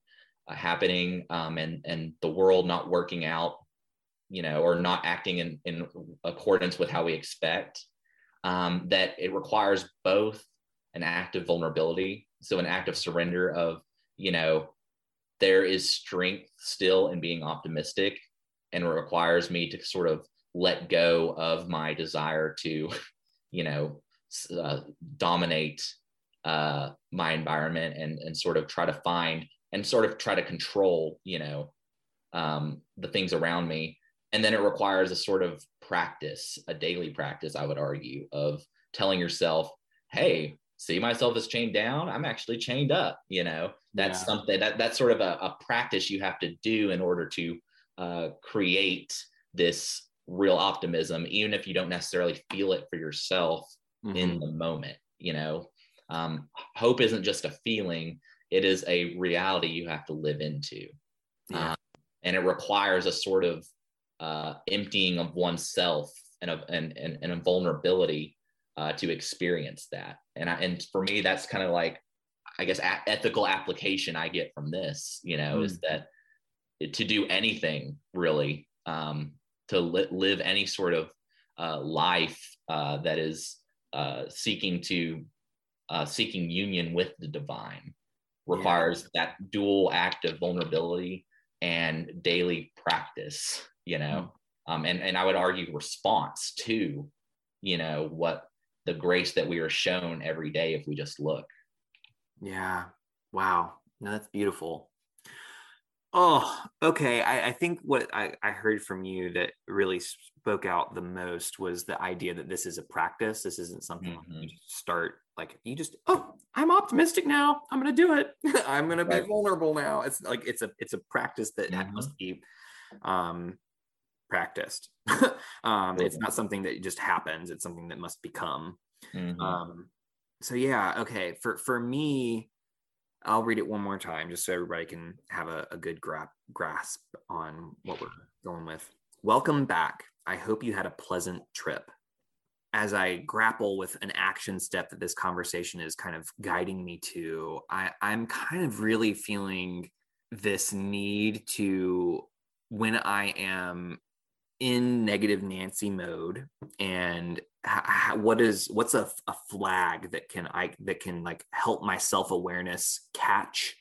uh, happening um, and and the world not working out you know or not acting in in accordance with how we expect um, that it requires both an act of vulnerability so an act of surrender of you know there is strength still in being optimistic and it requires me to sort of let go of my desire to you know uh, dominate uh, my environment and and sort of try to find and sort of try to control you know um, the things around me. And then it requires a sort of practice a daily practice i would argue of telling yourself hey see myself as chained down i'm actually chained up you know that's yeah. something that that's sort of a, a, practice you have to do in order to uh, create this real optimism, even if you don't necessarily feel it for yourself mm-hmm. in the moment. You know, um, hope isn't just a feeling; it is a reality you have to live into, yeah. um, and it requires a sort of uh, emptying of oneself and of and and, and a vulnerability uh, to experience that. And I, and for me, that's kind of like I guess a- ethical application I get from this. You know, mm. is that to do anything really um, to li- live any sort of uh, life uh, that is uh, seeking to uh, seeking union with the divine requires yeah. that dual act of vulnerability and daily practice you know mm. um, and and i would argue response to you know what the grace that we are shown every day if we just look yeah wow no, that's beautiful Oh, okay. I, I, think what I, I heard from you that really spoke out the most was the idea that this is a practice. This isn't something mm-hmm. you start like you just oh I'm optimistic now. I'm gonna do it. I'm gonna be vulnerable now. It's like it's a it's a practice that mm-hmm. must be um practiced. um it's not something that just happens. It's something that must become. Mm-hmm. Um so yeah, okay. For for me, I'll read it one more time just so everybody can have a, a good gra- grasp on what we're going with. Welcome back. I hope you had a pleasant trip. As I grapple with an action step that this conversation is kind of guiding me to, I, I'm kind of really feeling this need to, when I am in negative Nancy mode and what is what's a, a flag that can I that can like help my self-awareness catch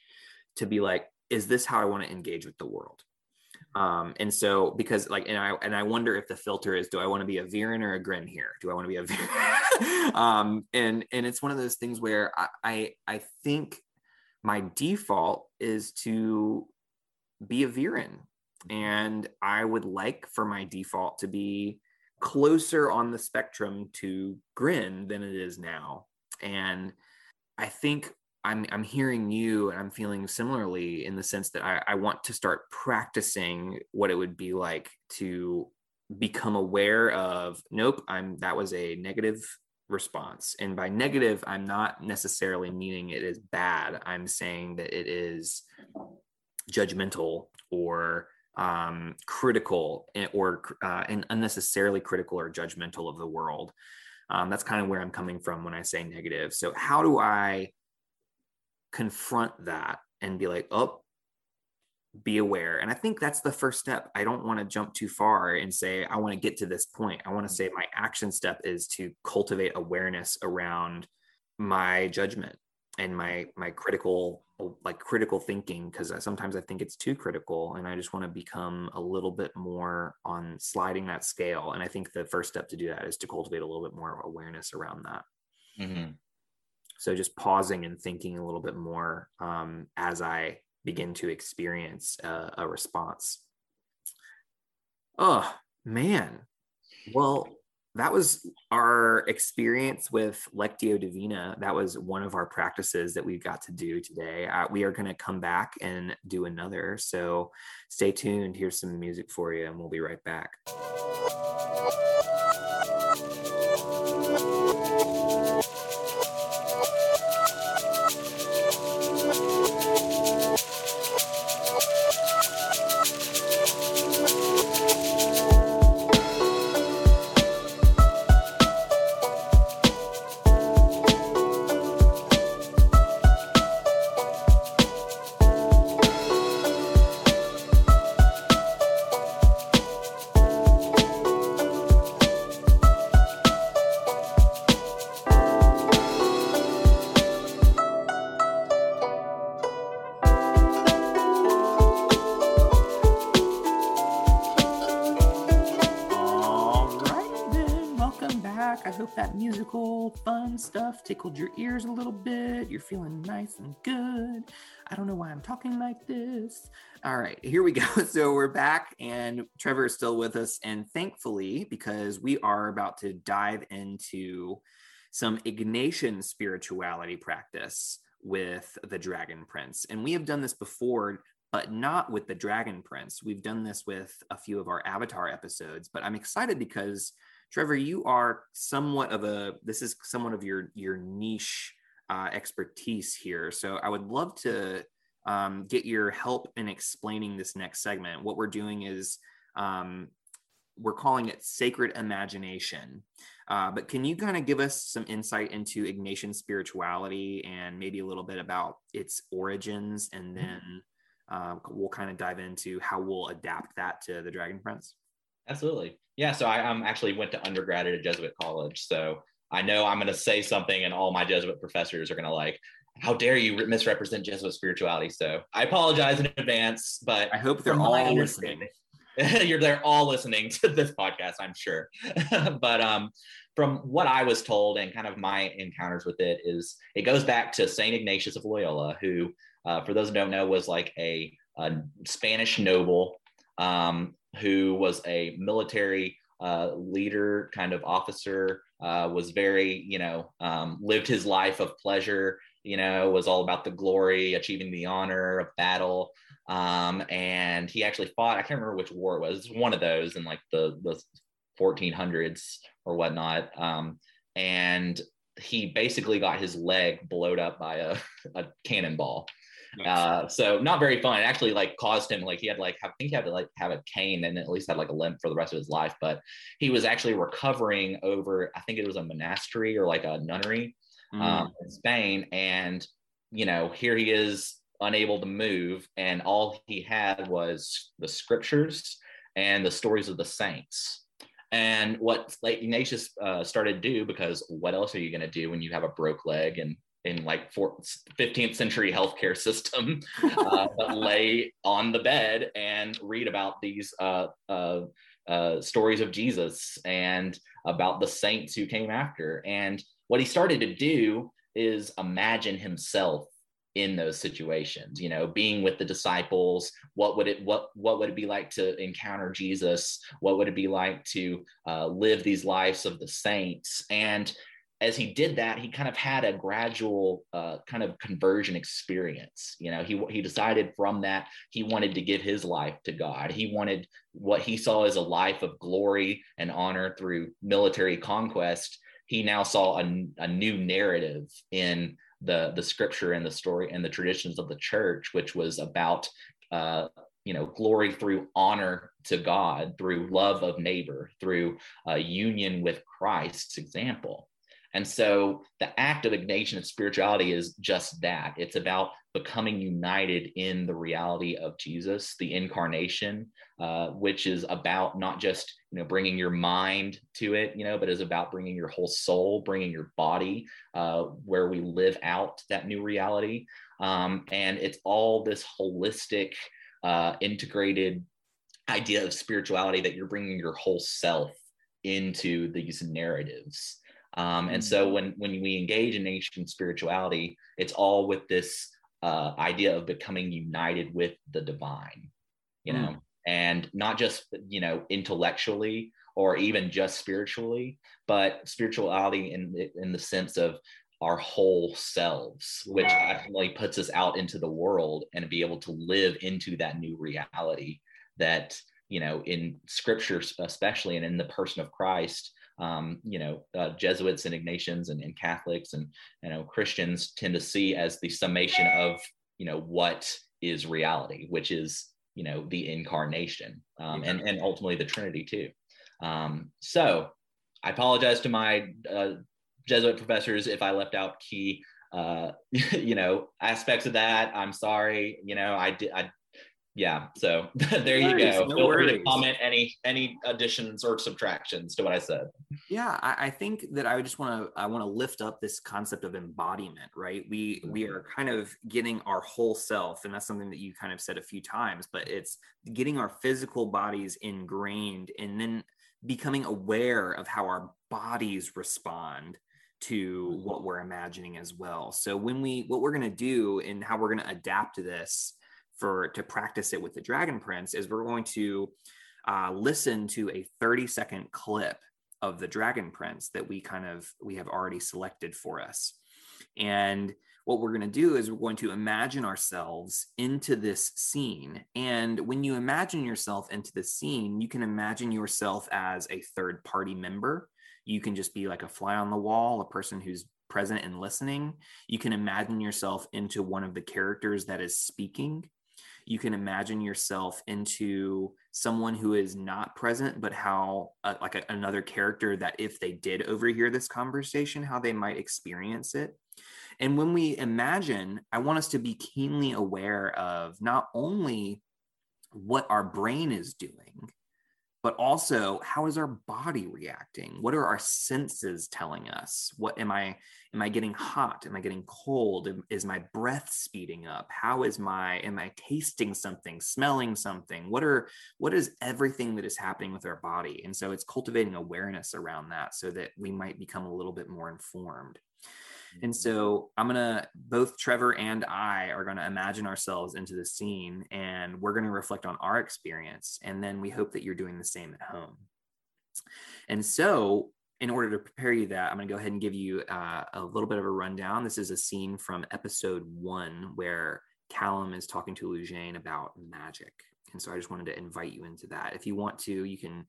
to be like is this how I want to engage with the world? Um and so because like and I and I wonder if the filter is do I want to be a Viren or a Grin here? Do I want to be a um and and it's one of those things where I I, I think my default is to be a Viren and I would like for my default to be closer on the spectrum to grin than it is now. And I think I'm I'm hearing you and I'm feeling similarly in the sense that I, I want to start practicing what it would be like to become aware of nope, I'm that was a negative response. And by negative, I'm not necessarily meaning it is bad. I'm saying that it is judgmental or um, critical or uh, and unnecessarily critical or judgmental of the world. Um, that's kind of where I'm coming from when I say negative. So, how do I confront that and be like, oh, be aware? And I think that's the first step. I don't want to jump too far and say, I want to get to this point. I want to say my action step is to cultivate awareness around my judgment and my my critical like critical thinking because sometimes I think it's too critical and I just want to become a little bit more on sliding that scale. And I think the first step to do that is to cultivate a little bit more awareness around that. Mm-hmm. So just pausing and thinking a little bit more um, as I begin to experience a, a response. Oh man. Well, that was our experience with Lectio Divina. That was one of our practices that we got to do today. Uh, we are going to come back and do another. So stay tuned. Here's some music for you, and we'll be right back. Nice and good. I don't know why I'm talking like this. All right, here we go. So we're back, and Trevor is still with us. And thankfully, because we are about to dive into some Ignatian spirituality practice with the Dragon Prince. And we have done this before, but not with the Dragon Prince. We've done this with a few of our Avatar episodes, but I'm excited because Trevor, you are somewhat of a this is somewhat of your your niche uh, expertise here. So I would love to um, get your help in explaining this next segment. What we're doing is um, we're calling it sacred imagination. Uh, but can you kind of give us some insight into Ignatian spirituality and maybe a little bit about its origins, and mm-hmm. then uh, we'll kind of dive into how we'll adapt that to the Dragon Prince. Absolutely. Yeah. So I um, actually went to undergrad at a Jesuit college. So I know I'm going to say something, and all my Jesuit professors are going to like, how dare you misrepresent Jesuit spirituality? So I apologize in advance, but I hope they're all listening. you're they're all listening to this podcast, I'm sure. but um, from what I was told and kind of my encounters with it is it goes back to Saint Ignatius of Loyola, who, uh, for those who don't know, was like a, a Spanish noble um, who was a military uh, leader, kind of officer, uh, was very, you know, um, lived his life of pleasure, you know, was all about the glory, achieving the honor of battle. Um, and he actually fought, I can't remember which war it was, one of those in like the, the 1400s or whatnot. Um, and he basically got his leg blowed up by a, a cannonball. Uh, so not very fun. It actually like caused him like he had like I think he had to like have a cane and at least had like a limp for the rest of his life. But he was actually recovering over I think it was a monastery or like a nunnery mm. um, in Spain, and you know here he is unable to move, and all he had was the scriptures and the stories of the saints. And what. Ignatius uh, started to do, because what else are you going to do when you have a broke leg and in like 15th century healthcare system uh, lay on the bed and read about these uh, uh, uh, stories of Jesus and about the saints who came after. And what he started to do is imagine himself in those situations you know being with the disciples. What would it what what would it be like to encounter jesus? What would it be like to uh, live these lives of the saints? And as he did that, he kind of had a gradual uh, kind of conversion experience. You know, he he decided from that he wanted to give his life to God. He wanted what he saw as a life of glory and honor through military conquest. He now saw a, a new narrative in the the scripture and the story and the traditions of the church, which was about uh, you know glory through honor to god through love of neighbor through uh, union with christ's example and so the act of Ignatian of spirituality is just that. It's about becoming united in the reality of Jesus, the incarnation, uh, which is about not just you know bringing your mind to it, you know, but is about bringing your whole soul, bringing your body, uh, where we live out that new reality. Um, and it's all this holistic, uh, integrated idea of spirituality that you're bringing your whole self into these narratives. Um, and so mm-hmm. when when we engage in Ignatian spirituality, it's all with this uh, idea of becoming united with the divine, you know, mm. and not just you know intellectually or even just spiritually, but spirituality in in the sense of our whole selves, which actually puts us out into the world and be able to live into that new reality that you know in scripture especially and in the person of christ um, you know, uh, Jesuits and Ignatians and, and, Catholics and, you know, Christians tend to see as the summation of, you know, what is reality, which is, you know, the incarnation um, and, and ultimately the Trinity too. Um, so I apologize to my uh, Jesuit professors if I left out key, uh, you know, aspects of that. I'm sorry. You know, I did, I yeah so there you go no feel worries. free to comment any any additions or subtractions to what i said yeah i, I think that i just want to i want to lift up this concept of embodiment right we we mm-hmm. are kind of getting our whole self and that's something that you kind of said a few times but it's getting our physical bodies ingrained and then becoming aware of how our bodies respond to mm-hmm. what we're imagining as well so when we what we're going to do and how we're going to adapt to this for to practice it with the Dragon Prince is we're going to uh, listen to a 30 second clip of the Dragon Prince that we kind of we have already selected for us. And what we're going to do is we're going to imagine ourselves into this scene. And when you imagine yourself into the scene, you can imagine yourself as a third party member. You can just be like a fly on the wall, a person who's present and listening. You can imagine yourself into one of the characters that is speaking you can imagine yourself into someone who is not present but how uh, like a, another character that if they did overhear this conversation how they might experience it. And when we imagine i want us to be keenly aware of not only what our brain is doing but also how is our body reacting? What are our senses telling us? What am i am i getting hot? Am i getting cold? Is my breath speeding up? How is my am i tasting something smelling something? What are what is everything that is happening with our body? And so it's cultivating awareness around that so that we might become a little bit more informed and so I'm going to, both Trevor and I are going to imagine ourselves into the scene and we're going to reflect on our experience. And then we hope that you're doing the same at home. And so, in order to prepare you that, I'm going to go ahead and give you uh, a little bit of a rundown. This is a scene from episode one where Callum is talking to Lujanne about magic. And so I just wanted to invite you into that. If you want to, you can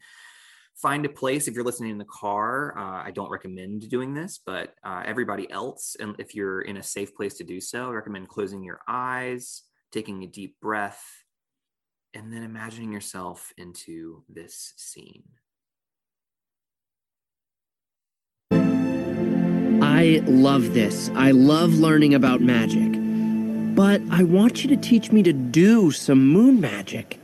find a place if you're listening in the car. Uh, i don't recommend doing this but uh, everybody else and if you're in a safe place to do so i recommend closing your eyes taking a deep breath and then imagining yourself into this scene. I love this. I love learning about magic. But i want you to teach me to do some moon magic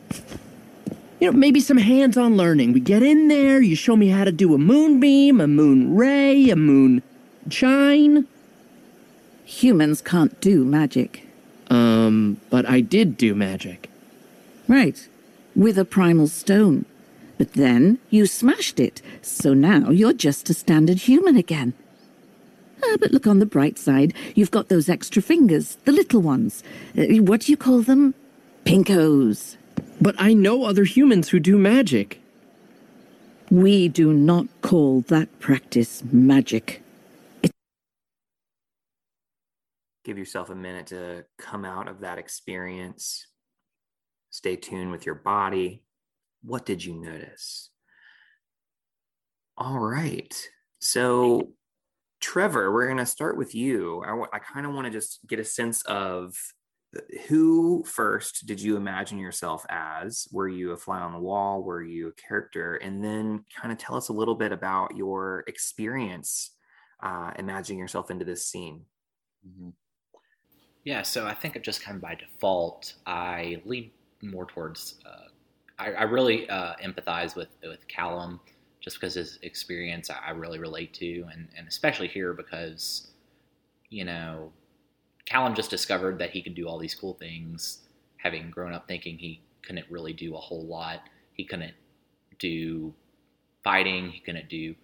you know, maybe some hands on learning. We get in there, you show me how to do a moonbeam, a moon ray, a moon shine. Humans can't do magic. Um, but I did do magic. Right, with a primal stone. But then you smashed it, so now you're just a standard human again. Ah, but look on the bright side. You've got those extra fingers, the little ones. Uh, what do you call them? Pinkos. But I know other humans who do magic. We do not call that practice magic. It Give yourself a minute to come out of that experience. Stay tuned with your body. What did you notice? All right. So, Trevor, we're going to start with you. I, w- I kind of want to just get a sense of who first did you imagine yourself as? Were you a fly on the wall? Were you a character? And then kind of tell us a little bit about your experience uh, imagining yourself into this scene. Mm-hmm. Yeah, so I think just kind of by default, I lean more towards. Uh, I, I, really uh, empathize with with Callum, just because his experience I really relate to, and and especially here because, you know, Callum just discovered that he could do all these cool things, having grown up thinking he couldn't really do a whole lot. He couldn't do fighting. He couldn't do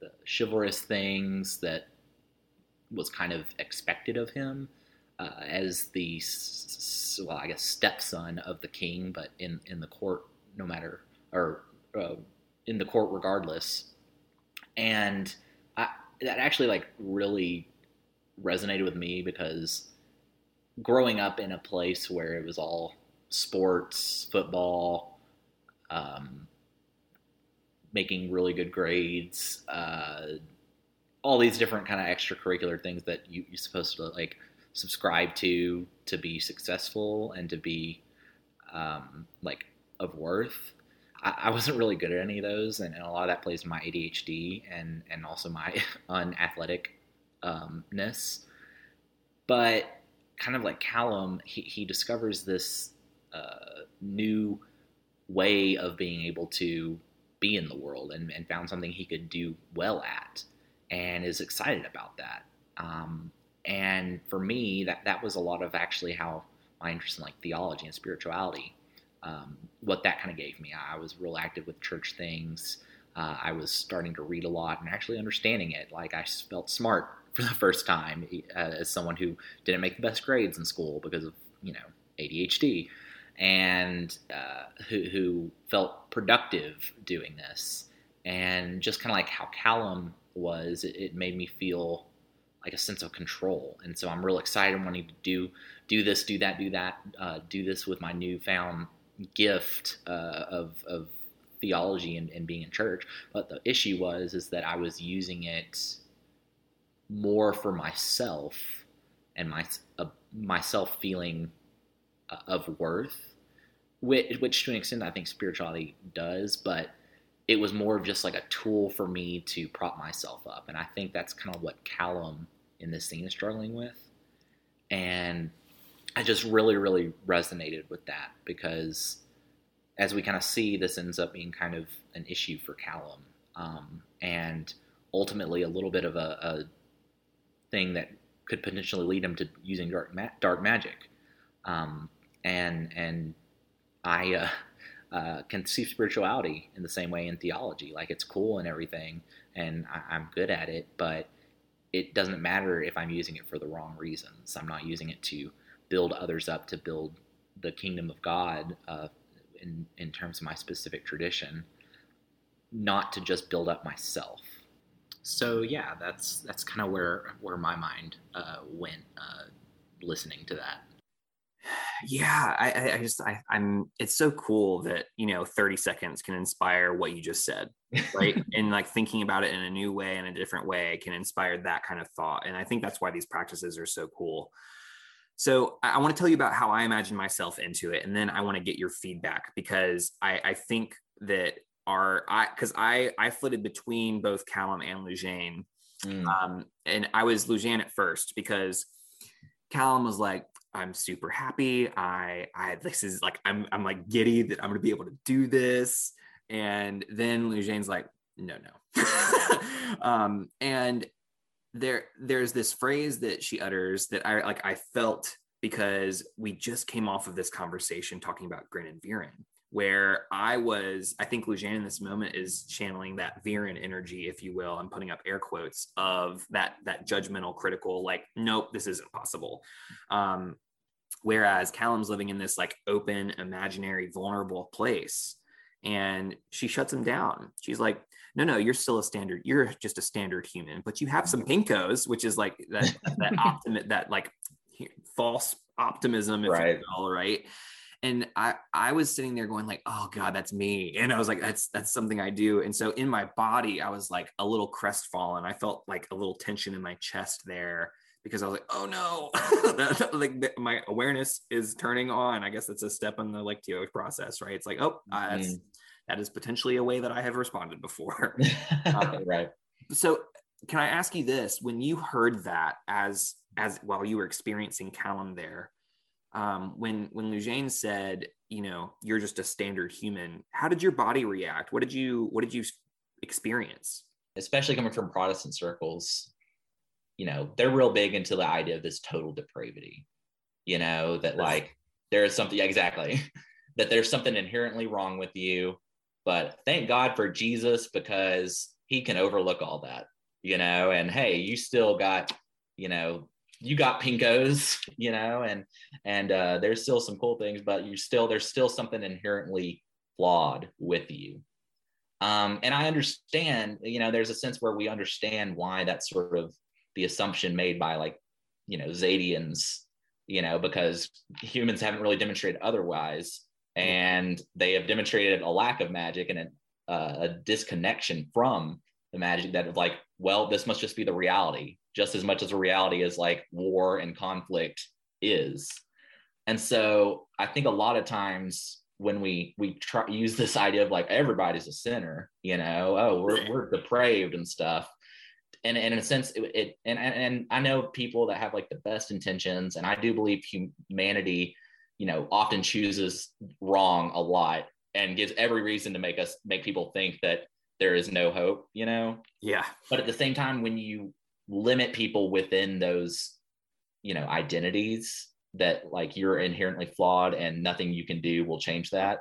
the chivalrous things that was kind of expected of him uh, as the well, I guess stepson of the king, but in in the court, no matter or uh, in the court regardless, and I, that actually like really resonated with me because growing up in a place where it was all sports, football, um, making really good grades, uh, all these different kind of extracurricular things that you, you're supposed to like subscribe to to be successful and to be um, like of worth. I, wasn't really good at any of those, and, and, a lot of that plays my ADHD and and also my unathleticness. Um, but kind of like Callum, he, he discovers this uh, new way of being able to be in the world and, and, found something he could do well at and is excited about that. Um, and for me, that, that was a lot of actually how my interest in like theology and spirituality, um, what that kind of gave me. I was real active with church things. Uh, I was starting to read a lot and actually understanding it. Like I felt smart for the first time uh, as someone who didn't make the best grades in school because of you know ADHD, and uh, who, who felt productive doing this, and just kind of like how Callum was, it, it, made me feel like a sense of control, and so I'm real excited wanting to do do this, do that, do that, uh, do this with my newfound gift uh, of of theology and, and being in church. But the issue was is that I was using it more for myself and my uh, myself feeling uh, of worth, which, which to an extent I think spirituality does, but it was more of just like a tool for me to prop myself up, and I think that's kind of what Callum in this scene is struggling with, and I just really really resonated with that because as we kind of see, this ends up being kind of an issue for Callum, um, and ultimately a little bit of a, a thing that could potentially lead him to using dark ma- dark magic. Um, and and I uh, uh, can see spirituality in the same way in theology. Like it's cool and everything, and I, am good at it, but it doesn't matter if I'm using it for the wrong reasons. I'm not using it to build others up to build the kingdom of God uh, in in terms of my specific tradition, not to just build up myself so yeah, that's that's kind of where where my mind uh, went uh, listening to that. Yeah, I, I just I, I'm. It's so cool that you know 30 seconds can inspire what you just said, right? and like thinking about it in a new way in a different way can inspire that kind of thought. And I think that's why these practices are so cool. So I, I want to tell you about how I imagine myself into it, and then I want to get your feedback because I, I think that are I because I I flitted between both Callum and Lujanne, mm. um, and I was Lujanne at first because Callum was like, I'm super happy. I I this is like I'm I'm like giddy that I'm gonna be able to do this, and then Lujanne's like, no no, um, and there there's this phrase that she utters that I like I felt because we just came off of this conversation talking about Gren and Viren where I was, I think Lujanne in this moment is channeling that Viren energy, if you will. I'm putting up air quotes of that that judgmental, critical, like, nope, this isn't possible. Um, whereas Callum's living in this like open, imaginary, vulnerable place. And she shuts him down. She's like, no, no, you're still a standard. You're just a standard human, but you have some pinkos, which is like that, that optimist, that like false optimism, if right. you will, right? And I I was sitting there going like, oh God, that's me. And I was like, that's that's something I do. And so in my body, I was like a little crestfallen. I felt like a little tension in my chest there because I was like, oh no, like my awareness is turning on. I guess that's a step in the like TO process, right? It's like, oh, uh, that's, mm. that is potentially a way that I have responded before. um, right. So can I ask you this? When you heard that as as while you were experiencing Callum there, um, when when Lujanne said, you know, you're just a standard human, how did your body react? What did you what did you experience? Especially coming from Protestant circles, you know, they're real big into the idea of this total depravity. You know, that like there is something exactly that there's something inherently wrong with you. But thank God for Jesus because he can overlook all that, you know, and hey, you still got, you know, you got pinkos, you know, and and uh, there's still some cool things, but you still there's still something inherently flawed with you. Um, and I understand, you know, there's a sense where we understand why that's sort of the assumption made by like, you know, Xadians, you know, because humans haven't really demonstrated otherwise, and they have demonstrated a lack of magic and a, uh, a disconnection from the magic that of like, well, this must just be the reality, just as much as a reality as like war and conflict is. And so I think a lot of times when we we try use this idea of like everybody's a sinner, you know, oh we're we're depraved and stuff. And, and in a sense, it, it and, and I know people that have like the best intentions, and I do believe humanity, you know, often chooses wrong a lot and gives every reason to make us make people think that there is no hope, you know? Yeah. But at the same time, when you limit people within those, you know, identities that like you're inherently flawed and nothing you can do will change that,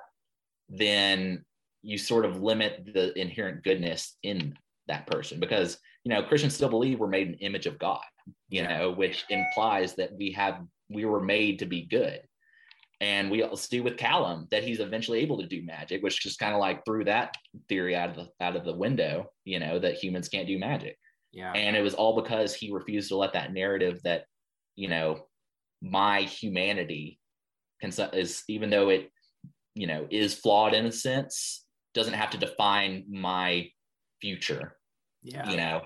then you sort of limit the inherent goodness in that person because, you know, Christians still believe we're made an image of God, you yeah. know, which implies that we have, we were made to be good and we do with Callum that he's eventually able to do magic, which just kind of like threw that theory out of the out of the window, you know, that humans can't do magic. Yeah. And it was all because he refused to let that narrative that, you know, my humanity can is even though it, you know, is flawed in a sense, doesn't have to define my future. Yeah. You know,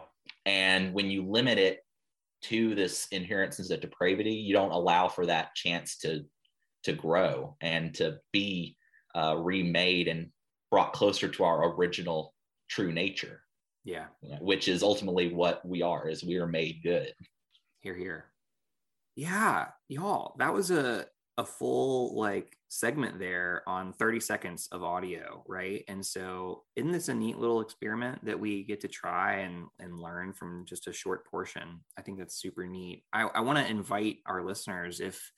and when you limit it to this inherent sense of depravity, you don't allow for that chance to to grow and to be uh, remade and brought closer to our original true nature. Yeah. Which is ultimately what we are, is we are made good. Here, here. Yeah, y'all, that was a a full like segment there on 30 seconds of audio, right? And so isn't this a neat little experiment that we get to try and and learn from just a short portion? I think that's super neat. I, I want to invite our listeners if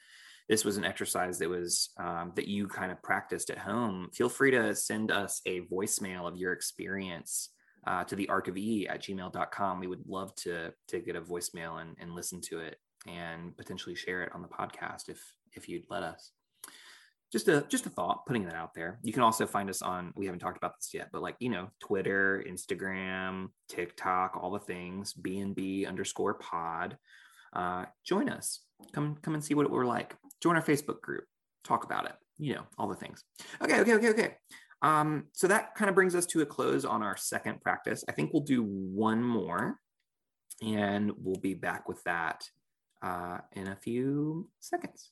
this was an exercise that was um, that you kind of practiced at home, feel free to send us a voicemail of your experience uh, to the arc of e at gmail.com. We would love to to get a voicemail and, and listen to it and potentially share it on the podcast if if you'd let us. Just a just a thought, putting that out there. You can also find us on. We haven't talked about this yet, but like you know, Twitter, Instagram, TikTok, all the things. B and B underscore Pod. Uh, join us come come and see what we're like join our facebook group. Talk about it. You know all the things. Okay okay okay okay. Um, so that kind of brings us to a close on our second practice. I think we'll do one more and we'll be back with that uh, in a few seconds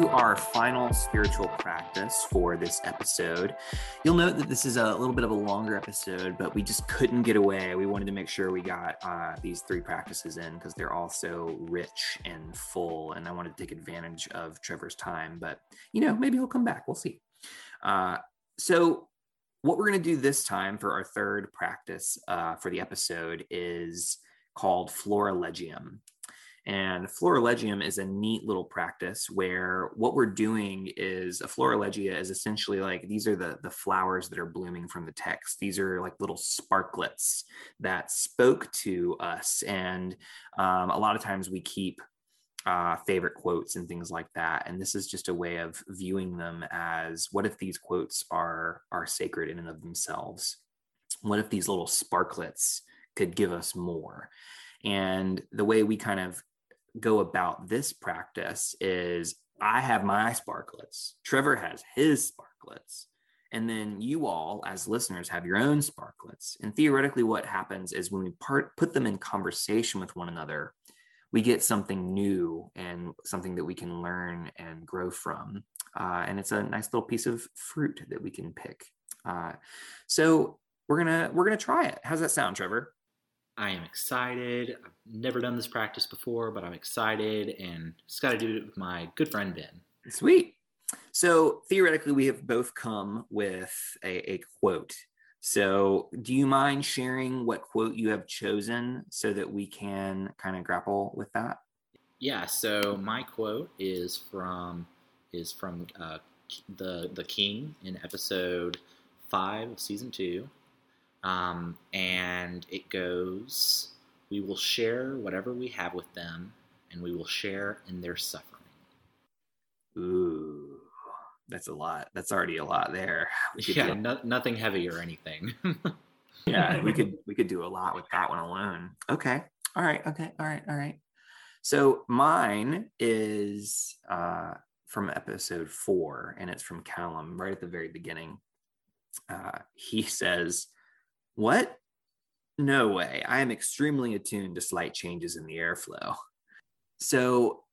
to our final spiritual practice for this episode. You'll note that this is a little bit of a longer episode, but we just couldn't get away. We wanted to make sure we got uh, these three practices in because they're all so rich and full. And I wanted to take advantage of Trevor's time, but you know, maybe he'll come back. We'll see. Uh, so what we're going to do this time for our third practice uh, for the episode is called Florilegium. And Florilegium is a neat little practice where what we're doing is a Florilegia is essentially like these are the, the flowers that are blooming from the text. These are like little sparklets that spoke to us. And um, a lot of times we keep uh, favorite quotes and things like that. And this is just a way of viewing them as what if these quotes are are sacred in and of themselves? What if these little sparklets could give us more? And the way we kind of go about this practice is I have my sparklets, Trevor has his sparklets, and then you all, as listeners, have your own sparklets. And theoretically, what happens is when we part, put them in conversation with one another, we get something new and something that we can learn and grow from. Uh, and it's a nice little piece of fruit that we can pick. Uh, so we're gonna we're gonna try it. How's that sound, Trevor? I am excited. I've never done this practice before, but I'm excited and just got to do it with my good friend Ben. Sweet. So theoretically, we have both come with a, a quote. So, do you mind sharing what quote you have chosen so that we can kind of grapple with that? Yeah. So my quote is from is from uh, the the King in episode five of season two, um, and it goes, We will share whatever we have with them, and we will share in their suffering. Ooh, that's a lot. That's already a lot there. Yeah, no, nothing heavy or anything. yeah, we could we could do a lot with that one alone. Okay. All right. Okay. All right. All right. So mine is uh, from episode four, and it's from Callum right at the very beginning. Uh, he says, what? No way. I am extremely attuned to slight changes in the airflow. So,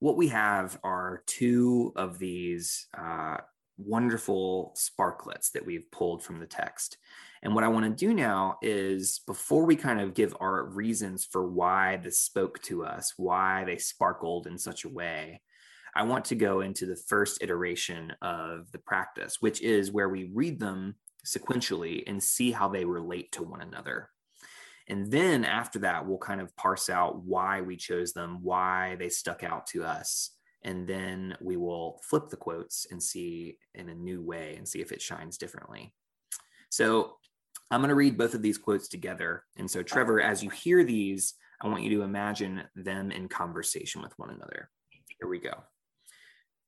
what we have are two of these uh, wonderful sparklets that we've pulled from the text. And what I want to do now is before we kind of give our reasons for why this spoke to us, why they sparkled in such a way, I want to go into the first iteration of the practice, which is where we read them sequentially and see how they relate to one another. And then after that, we'll kind of parse out why we chose them, why they stuck out to us. And then we will flip the quotes and see in a new way and see if it shines differently. So I'm going to read both of these quotes together. And so, Trevor, as you hear these, I want you to imagine them in conversation with one another. Here we go.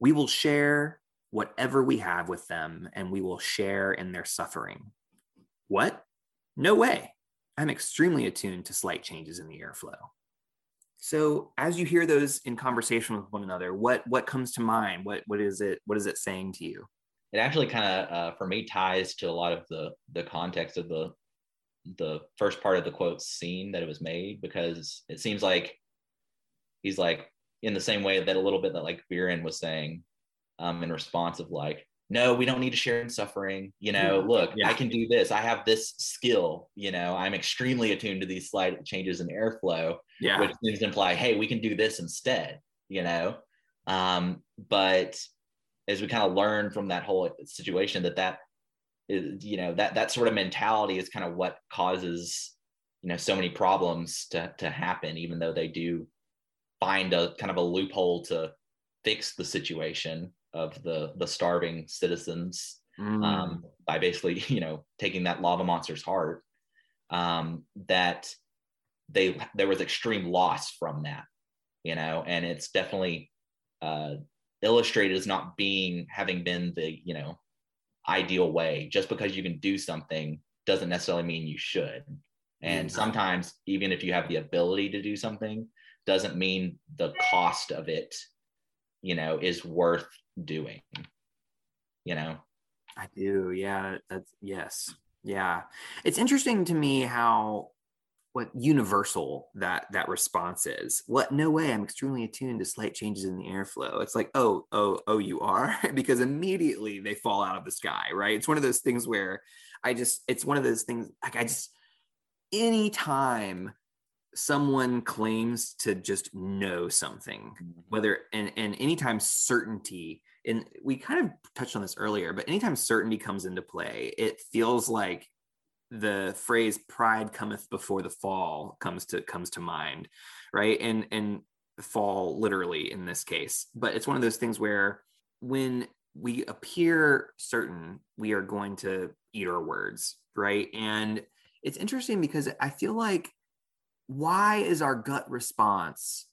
We will share whatever we have with them and we will share in their suffering. What? No way. I'm extremely attuned to slight changes in the airflow. So as you hear those in conversation with one another, what what comes to mind? What what is it what is it saying to you? It actually kind of uh, for me ties to a lot of the the context of the the first part of the quote scene that it was made because it seems like he's like in the same way that a little bit that like Viren was saying um, in response of like, no, we don't need to share in suffering. You know, look, yeah. I can do this. I have this skill. You know, I'm extremely attuned to these slight changes in airflow, yeah. which seems to imply, hey, we can do this instead. You know, um, but as we kind of learn from that whole situation, that that is, you know, that that sort of mentality is kind of what causes you know so many problems to to happen, even though they do find a kind of a loophole to fix the situation of the the starving citizens mm. um, by basically you know taking that lava monster's heart um, that they there was extreme loss from that you know and it's definitely uh, illustrated as not being having been the you know ideal way just because you can do something doesn't necessarily mean you should and mm-hmm. sometimes even if you have the ability to do something doesn't mean the cost of it you know is worth doing you know? I do. Yeah that's yes. Yeah. It's interesting to me how what universal that that response is. What no way i'm extremely attuned to slight changes in the airflow. It's like oh oh oh you are? Because immediately they fall out of the sky right? It's one of those things where i just it's one of those things like i just anytime someone claims to just know something mm-hmm. whether and and anytime certainty and we kind of touched on this earlier but anytime certainty comes into play it feels like the phrase pride cometh before the fall comes to comes to mind right? And and fall literally in this case. But it's one of those things where when we appear certain we are going to eat our words right? And it's interesting because i feel like why is our gut response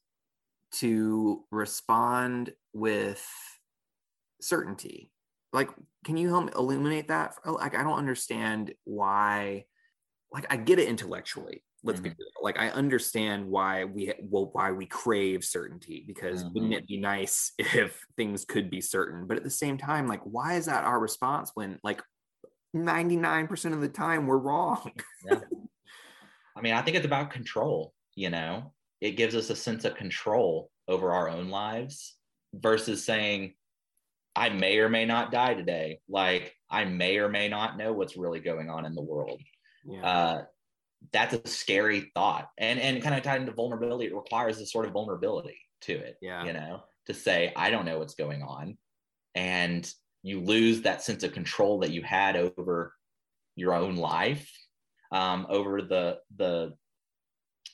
to respond with certainty like can you help me illuminate that like i don't understand why like i get it intellectually let's be Mhm. real. like i understand why we well why we crave certainty because wouldn't Mhm. it be nice if things could be certain but at the same time like why is that our response when like 99% of the time we're wrong I mean, I think it's about control, you know, it gives us a sense of control over our own lives versus saying, I may or may not die today. Like, I may or may not know what's really going on in the world. yeah Uh, that's a scary thought. And, and kind of tied into vulnerability, it requires a sort of vulnerability to it, Yeah. you know, to say, I don't know what's going on. And you lose that sense of control that you had over your own life um, over the the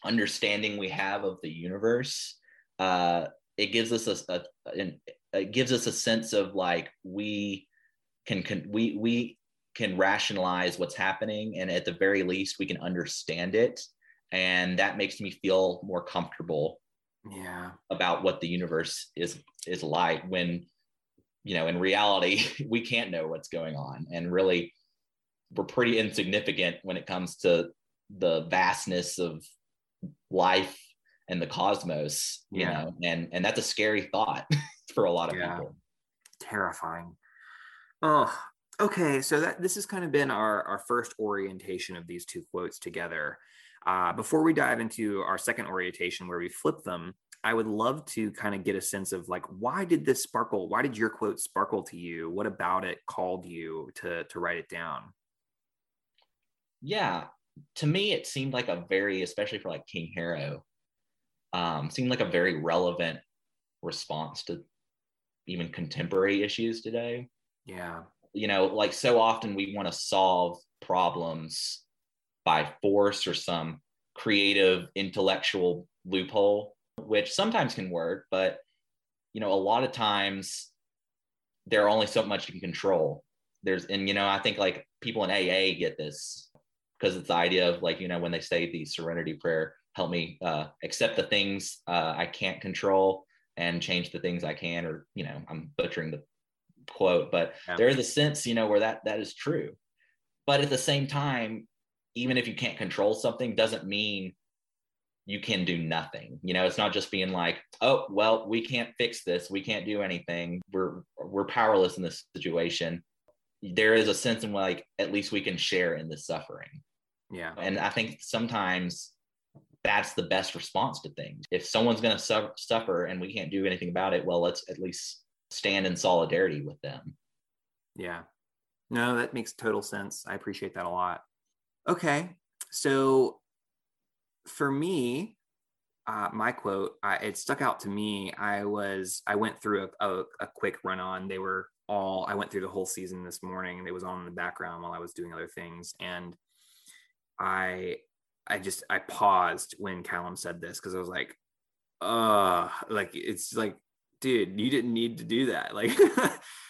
understanding we have of the universe uh, it gives us a, a, an- it gives us a sense of like we can, can we we can rationalize what's happening and at the very least we can understand it. And that makes me feel more comfortable yeah. about what the universe is is like when you know in reality we can't know what's going on. And really we're pretty insignificant when it comes to the vastness of life and the cosmos you Yeah. know and and that's a scary thought for a lot of Yeah. people terrifying. Oh, okay. So that this has kind of been our our first orientation of these two quotes together. Uh, before we dive into our second orientation, where we flip them, I would love to kind of get a sense of like why did this sparkle? Why did your quote sparkle to you? What about it called you to to write it down? Yeah to me it seemed like a very especially for like king harrow um seemed like a very relevant response to even contemporary issues today Yeah, you know, like so often we want to solve problems by force or some creative intellectual loophole, which sometimes can work, but you know, a lot of times there are only so much you can control. There's, and you know, I think like people in AA get this because it's the idea of like, you know, when they say the serenity prayer, help me uh, accept the things uh, I can't control and change the things I can, or, you know, I'm butchering the quote, but Yeah. there is a sense, you know, where that that is true. But at the same time, even if you can't control something, doesn't mean you can do nothing. You know, it's not just being like, oh, well, we can't fix this, we can't do anything. We're we're powerless in this situation. There is a sense in like at least we can share in the suffering. Yeah, And I think sometimes that's the best response to things. If someone's going to su- suffer and we can't do anything about it, well, let's at least stand in solidarity with them. yeah. No, that makes total sense. I appreciate that a lot. Okay, so for me, uh, my quote, I, it stuck out to me. I was, I went through a, a, a quick run on. They were all, I went through the whole season this morning. It was on in the background while I was doing other things. And I, I just, I paused when Callum said this because I was like, uh, like, it's like, dude, you didn't need to do that. Like,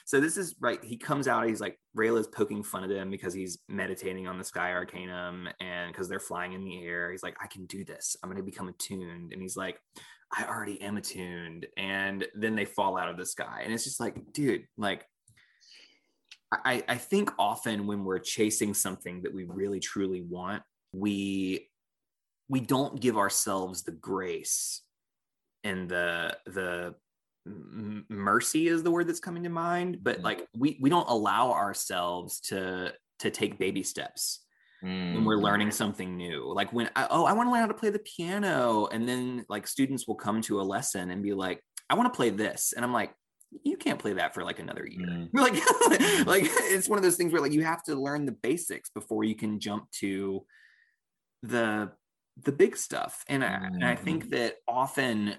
so this is right. He comes out, he's like, Rayla's poking fun at him because he's meditating on the Sky Arcanum and because they're flying in the air. He's like, I can do this. I'm to become attuned. And he's like, I already am attuned. And then they fall out of the sky. And it's just like, dude, like, I, I think often when we're chasing something that we really truly want, we we don't give ourselves the grace and the the mercy is the word that's coming to mind but like we we don't allow ourselves to to take baby steps when we're Mm. learning something new like when I, oh i want to learn how to play the piano and then like students will come to a lesson and be like i want to play this and i'm like you can't play that for like another year Mm. like like it's one of those things where like you have to learn the basics before you can jump to the the big stuff. And I, and I Mhm. think that often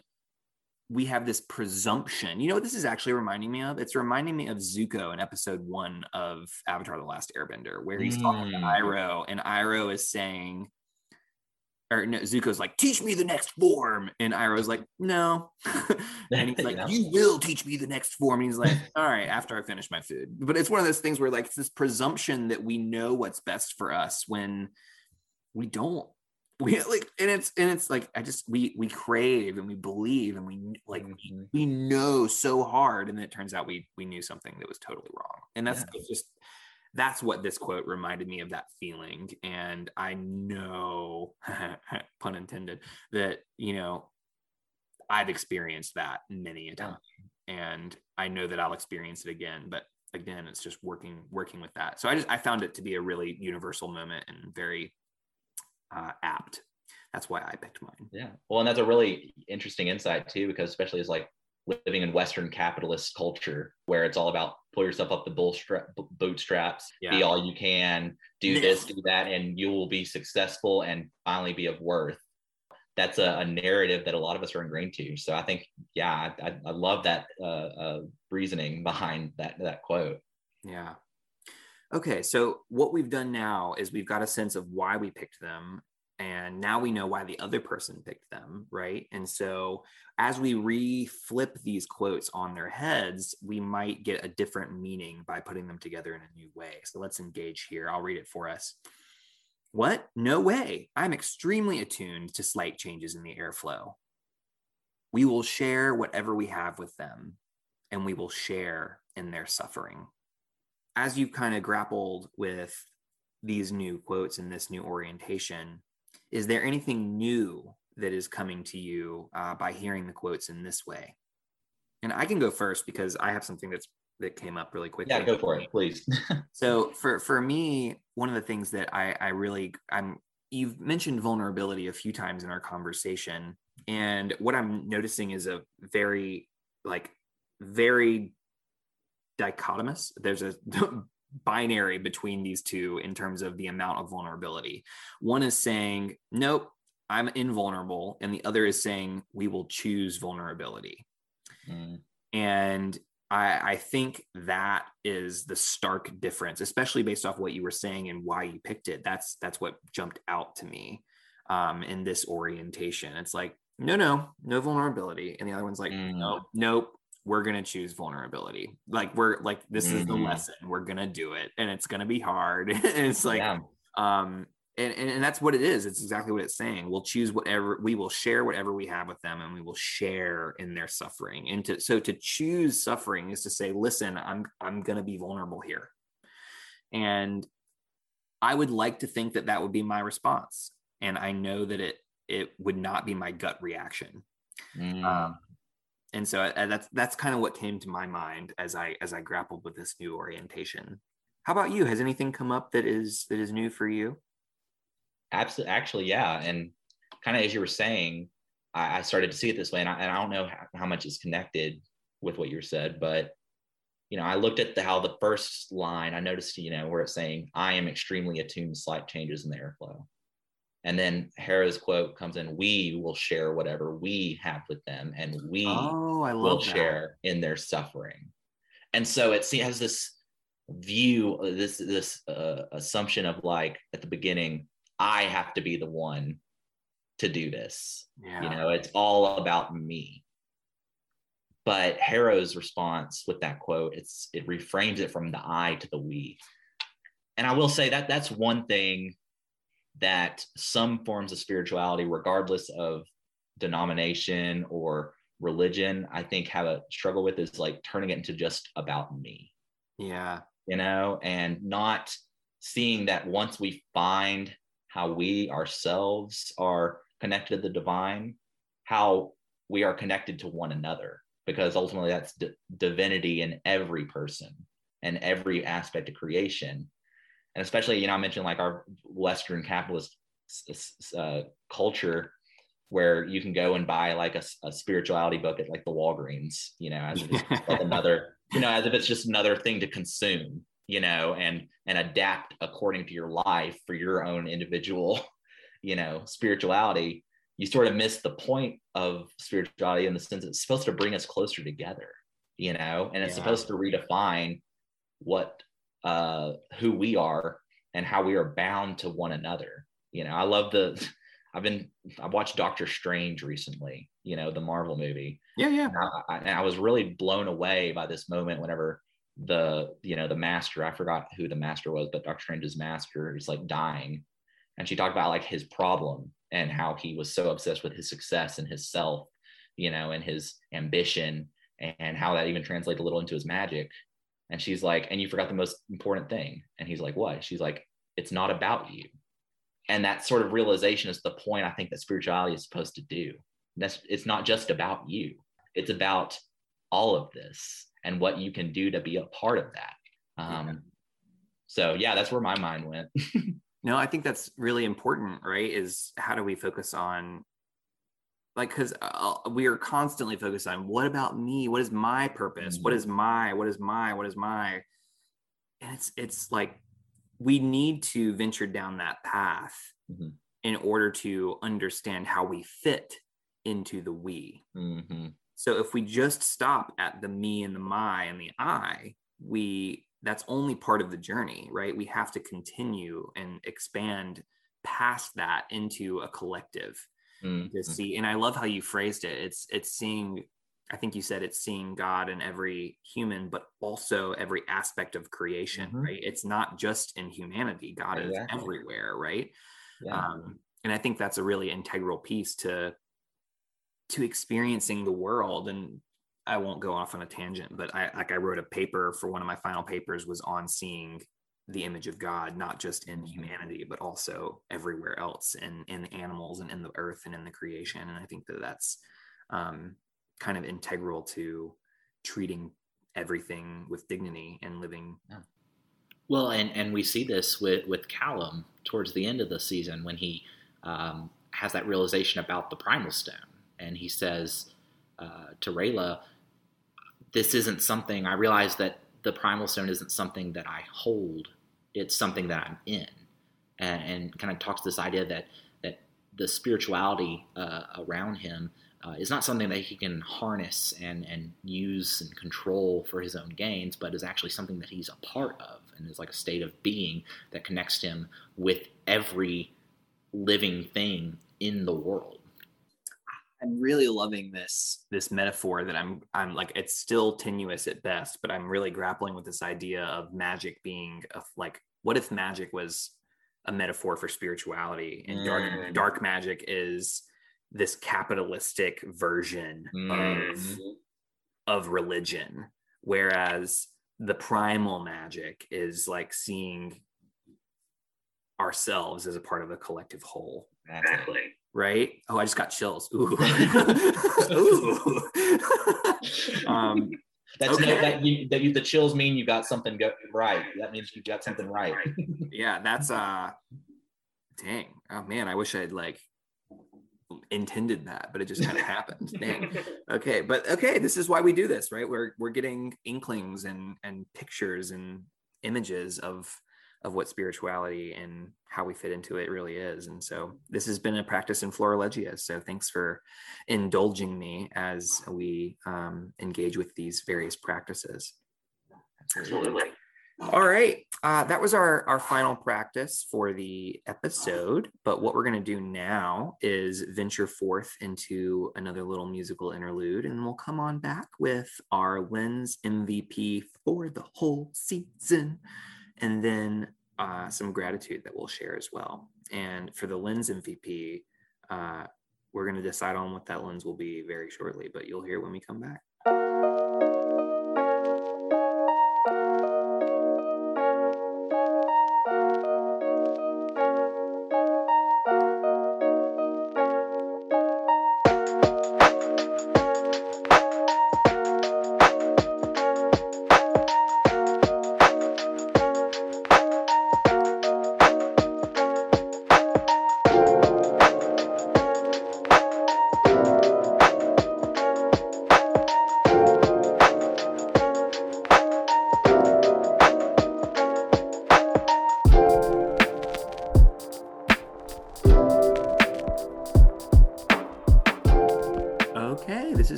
we have this presumption. You know what this is actually reminding me of? It's reminding me of Zuko in episode one of Avatar The Last Airbender, where he's talking to Mm. Iroh, and Iroh is saying, or no, Zuko's like, teach me the next form. And Iroh's like, no. and he's like, Yeah. you will teach me the next form. And he's like, all right, after I finish my food. But it's one of those things where like it's this presumption that we know what's best for us when we don't. We like, and it's and it's like I just we we crave and we believe and we like Mhm. we know so hard, and then it turns out we we knew something that was totally wrong. And that's Yeah. just that's what this quote reminded me of that feeling. And I know, pun intended, that you know I've experienced that many a Yeah. time, and I know that I'll experience it again. But again, it's just working working with that. So I just I found it to be a really universal moment and very uh, apt. That's why I picked mine. Yeah. Well, and that's a really interesting insight too, because especially as like living in Western capitalist culture where it's all about pull yourself up the bootstrap, bootstraps, be all you can, do this, do that, and you will be successful and finally be of worth. That's a, a narrative that a lot of us are ingrained to. So I think, yeah, I, I, I love that uh, uh, reasoning behind that that quote. Yeah. Okay, so what we've done now is we've got a sense of why we picked them, and now we know why the other person picked them, right? And so as we re-flip these quotes on their heads, we might get a different meaning by putting them together in a new way. So let's engage here. I'll read it for us. What? No way. I'm extremely attuned to slight changes in the airflow. We will share whatever we have with them, and we will share in their suffering as you've kind of grappled with these new quotes and this new orientation, is there anything new that is coming to you uh, by hearing the quotes in this way? And I can go first because I have something that's that came up really quickly. Yeah, go for it, please. So for for me, one of the things that I I really I'm you've mentioned vulnerability a few times in our conversation, and what I'm noticing is a very like very dichotomous. There's a binary between these two in terms of the amount of vulnerability. One is saying, "Nope, I'm invulnerable," and the other is saying, "We will choose vulnerability." Mm, And I, I think that is the stark difference, especially based off what you were saying and why you picked it. That's that's what jumped out to me um, in this orientation. It's like, no, no, no vulnerability, and the other one's like, Mm. no, nope, we're gonna choose vulnerability. Like we're like this is the Mhm. lesson. We're gonna do it, and it's gonna be hard. and it's like, yeah. um and, and and that's what it is it's exactly what it's saying we'll choose whatever we will share whatever we have with them and we will share in their suffering and to so to choose suffering is to say listen i'm i'm going to be vulnerable here and i would like to think that that would be my response and i know that it it would not be my gut reaction Mm. um, and so I, I- that's that's kind of what came to my mind as i as i grappled with this new orientation. How about you? Has anything come up that is that is new for you? Absolutely, actually, yeah. And kind of as you were saying, I, I started to see it this way, and I, and I don't know how, how much is connected with what you said, but you know, I looked at the, how the first line, I noticed, you know, where it's saying, "I am extremely attuned to slight changes in the airflow," and then Harrow's quote comes in, "We will share whatever we have with them, and we Oh, will that. share in their suffering. And so it has this view, uh, this this uh, assumption of like at the beginning, I have to be the one to do this. Yeah. You know, it's all about me. But Harrow's response with that quote, it's it reframes it from the I to the we. And I will say that that's one thing that some forms of spirituality, regardless of denomination or religion, I think have a struggle with is like turning it into just about me, yeah. you know, and not seeing that once we find how we ourselves are connected to the divine, how we are connected to one another, because ultimately that's d- divinity in every person and every aspect of creation. And especially, you know, I mentioned like our Western capitalist uh, culture where you can go and buy like a, a spirituality book at like the Walgreens, you know, as if it's just like another, you know, as if it's just another thing to consume, you know, and and adapt according to your life for your own individual you know, spirituality, you sort of miss the point of spirituality in the sense it's supposed to bring us closer together, you know, and it's Yeah. supposed to redefine what uh who we are and how we are bound to one another. You know, I love the I've been I've watched Doctor Strange recently, you know, the Marvel movie. Yeah, yeah. And I, I, and I was really blown away by this moment whenever the you know the master I forgot who the master was, but Doctor Strange's master is like dying, and she talked about like his problem and how he was so obsessed with his success and his self, you know, and his ambition, and how that even translates a little into his magic. And she's like, and you forgot the most important thing. And he's like, what? She's like, it's not about you. And that sort of realization is the point I think that spirituality is supposed to do. That's it's not just about you. It's about all of this and what you can do to be a part of that. Um, Yeah. So yeah, that's where my mind went. No, I think that's really important, right? Is how do we focus on like because uh, we are constantly focused on what about me? What is my purpose? What Mhm. is my? What is my? What is my? And it's it's like we need to venture down that path Mhm. in order to understand how we fit into the we. Mhm. So if we just stop at the me and the my and the I, we that's only part of the journey, right? We have to continue and expand past that into a collective to Mhm. see. And I love how you phrased it. It's it's seeing, I think you said it's seeing God in every human, but also every aspect of creation, Mhm. right? It's not just in humanity. God Exactly. is everywhere, right? Yeah. um, and i think that's a really integral piece to to experiencing the world and i won't go off on a tangent but i like i wrote a paper for one of my final papers was on seeing the image of god not just in humanity but also everywhere else and in animals and in the earth and in the creation and i think that that's um, kind of integral to treating everything with dignity and living Well, and, and we see this with, with Callum towards the end of the season when he um, has that realization about the primal stone. And he says uh, to Rayla, This isn't something, I realize that the primal stone isn't something that I hold, it's something that I'm in. And, and kind of talks this idea that, that the spirituality uh, around him uh, is not something that he can harness and, and use and control for his own gains, but is actually something that he's a part of and is like a state of being that connects him with every living thing in the world. I'm really loving this this metaphor that I'm I'm like it's still tenuous at best, but I'm really grappling with this idea of magic being a, like what if magic was a metaphor for spirituality and dark Mm. dark magic is this capitalistic version of Mhm. of religion whereas the primal magic is like seeing ourselves as a part of a collective whole Exactly. right? Oh, I just got chills. Ooh. Ooh. um, That's Okay. no, that you, that you, the chills mean you got something go, right. That means you got something right. yeah, that's uh dang. Oh man, I wish I'd like intended that, but it just kind of happened. Dang. Okay, but okay, this is why we do this, right? We're we're getting inklings and and pictures and images of of what spirituality and how we fit into it really is. And so this has been a practice in Florilegia. So thanks for indulging me as we um, engage with these various practices. Absolutely. All right. Uh, that was our, our final practice for the episode. But what we're going to do now is venture forth into another little musical interlude, and we'll come on back with our Lens MVP for the whole season, and then uh, some gratitude that we'll share as well. And for the Lens MVP, uh, we're going to decide on what that lens will be very shortly, but you'll hear when we come back.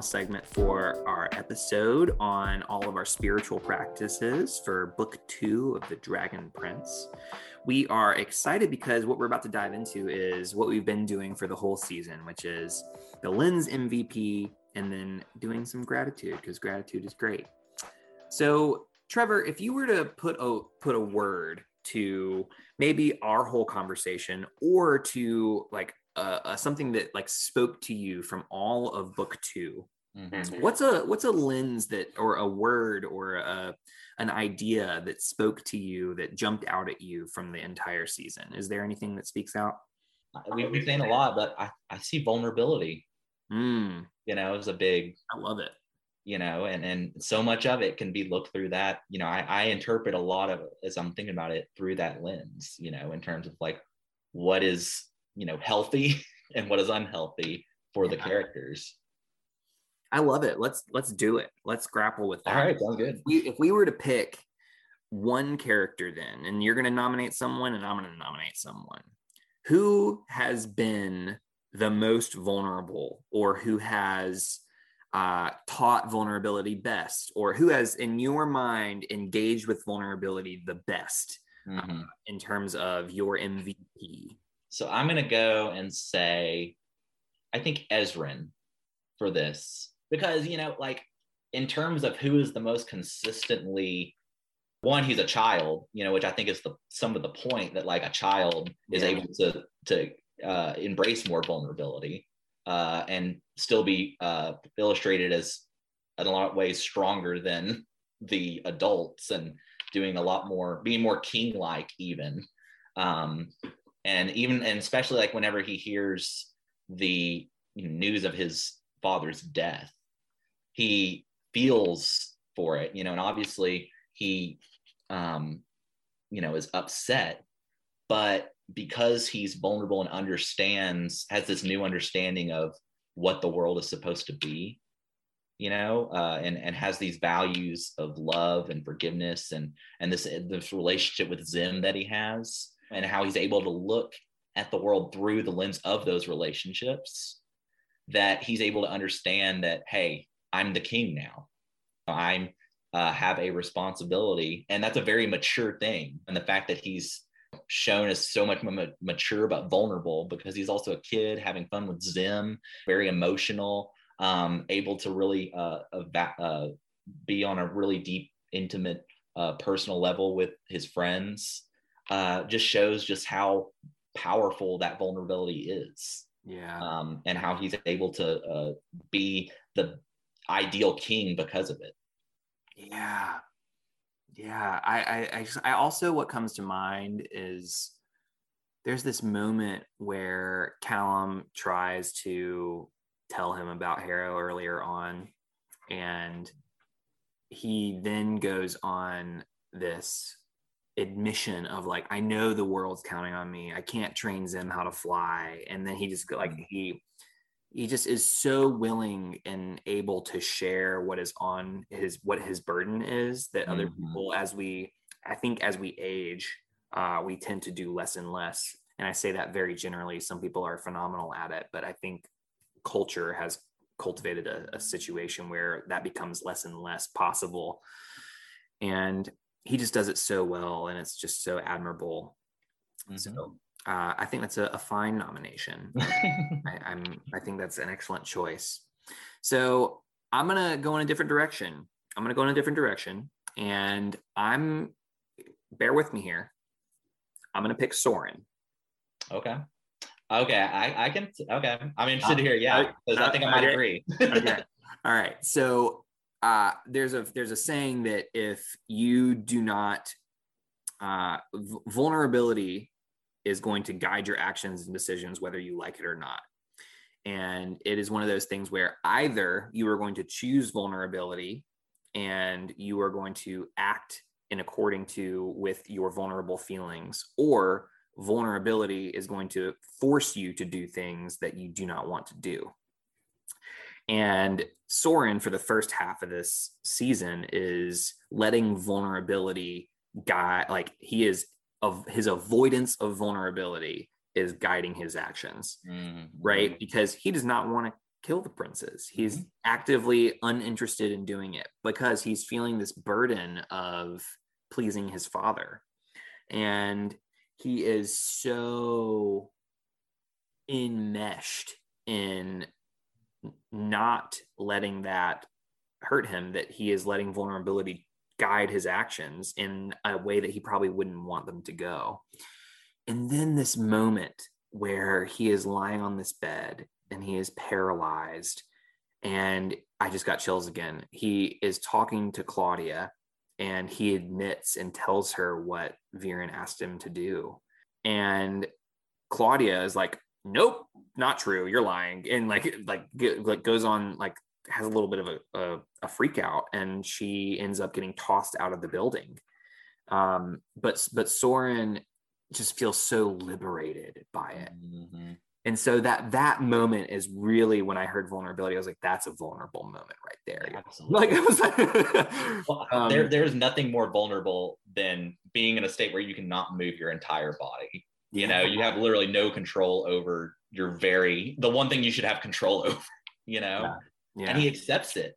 Final segment for our episode on all of our spiritual practices for book two of The Dragon Prince. We are excited because what we're about to dive into is what we've been doing for the whole season, which is the lens MVP and then doing some gratitude because gratitude is great. So, Trevor, if you were to put a put a word to maybe our whole conversation or to like uh, uh, something that like spoke to you from all of book 2 Mhm. what's a what's a lens that or a word or a an idea that spoke to you that jumped out at you from the entire season? Is there anything that speaks out? We've been saying a lot, but I, I see vulnerability, mm, you know, as a big, i love it. You know, and, and so much of it can be looked through that, you know, I, I interpret a lot of it as I'm thinking about it through that lens, you know, in terms of like what is, you know, healthy and what is unhealthy for the Yeah. characters. i love it let's let's do it let's grapple with that All right, sounds good. if we, if we were to pick one character then and you're going to nominate someone and i'm going to nominate someone who has been the most vulnerable or who has uh, taught vulnerability best or who has in your mind engaged with vulnerability the best Mhm. in terms of your mvp So I'm gonna go and say, I think Ezran for this because you know, like in terms of who is the most consistently one, he's a child, you know, which I think is the some of the point that like a child is Yeah. able to to uh, embrace more vulnerability uh, and still be uh, illustrated as in a lot of ways stronger than the adults and doing a lot more, being more king like even. Um, and even and especially like whenever he hears the news of his father's death he feels for it you know and obviously he um you know is upset. But because he's vulnerable and understands has this new understanding of what the world is supposed to be you know uh, and and has these values of love and forgiveness and and this this relationship with zym that he has and how he's able to look at the world through the lens of those relationships that he's able to understand that hey i'm the king now. I'm uh, have a responsibility. And that's a very mature thing. And the fact that he's shown as so much ma- mature but vulnerable because he's also a kid having fun with zym very emotional um, able to really uh, uh, be on a really deep intimate uh, personal level with his friends uh, just shows just how powerful that vulnerability is yeah um, and how he's able to uh, be the ideal king because of it. Yeah. Yeah. I, I, I just, I also, what comes to mind is there's this moment where Callum tries to tell him about Harrow earlier on. And he then goes on this admission of like, I know the world's counting on me. I can't train Zym how to fly. And then he just like, he, he just is so willing and able to share what is on his what his burden is that other Mhm. people as we i think as we age uh, we tend to do less and less and i say that very generally some people are phenomenal at it but i think culture has cultivated a, a situation where that becomes less and less possible and he just does it so well and it's just so admirable so mm-hmm. uh, i think that's a, a fine nomination I, I'm I think that's an excellent choice. So I'm gonna go in a different direction. I'm gonna go in a different direction, and I'm bear with me here. I'm gonna pick Soren. okay. Okay, I, I can. Okay, I'm interested uh, to hear. Yeah, because I uh, think I might Okay. agree. Okay. All right. So uh, there's a there's a saying that if you do not uh, vulnerability is going to guide your actions and decisions whether you like it or not. And it is one of those things where either you are going to choose vulnerability and you are going to act in according to with your vulnerable feelings or vulnerability is going to force you to do things that you do not want to do. And Soren, for the first half of this season, is letting vulnerability guide, like he is of his avoidance of vulnerability is guiding his actions, Mhm. right? Because he does not want to kill the princes. He's actively uninterested in doing it because he's feeling this burden of pleasing his father. And he is so enmeshed in not letting that hurt him that he is letting vulnerability guide his actions in a way that he probably wouldn't want them to go. And then this moment where he is lying on this bed and he is paralyzed and I just got chills again. He is talking to Claudia and he admits and tells her what Viren asked him to do. And Claudia is like, "Nope, not true. You're lying." And like like like goes on like has a little bit of a, a, a freak out and she ends up getting tossed out of the building. Um, but but Soren just feels so liberated by it. Mhm. And so that that moment is really when I heard vulnerability, I was like, that's a vulnerable moment right there. Absolutely. Like I was like Well, um, there, there's nothing more vulnerable than being in a state where you cannot move your entire body. You know, you have literally no control over your very the one thing you should have control over. You know, yeah. and he accepts it.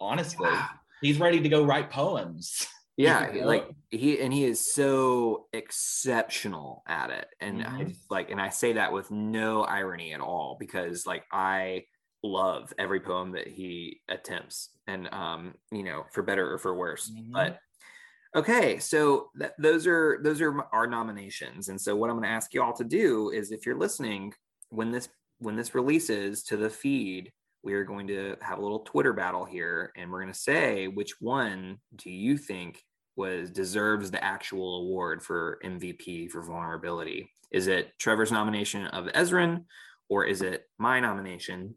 Honestly, Yeah. he's ready to go write poems. yeah you know? like he and he is so exceptional at it and i Mhm. just like and i say that with no irony at all because like i love every poem that he attempts and um you know for better or for worse Mhm. but okay so th- those are those are our nominations and so what i'm going to ask you all to do is if you're listening when this when this releases to the feed we are going to have a little twitter battle here and we're going to say which one do you think was deserves the actual award for mvp for vulnerability? Is it trevor's nomination of ezran or is it my nomination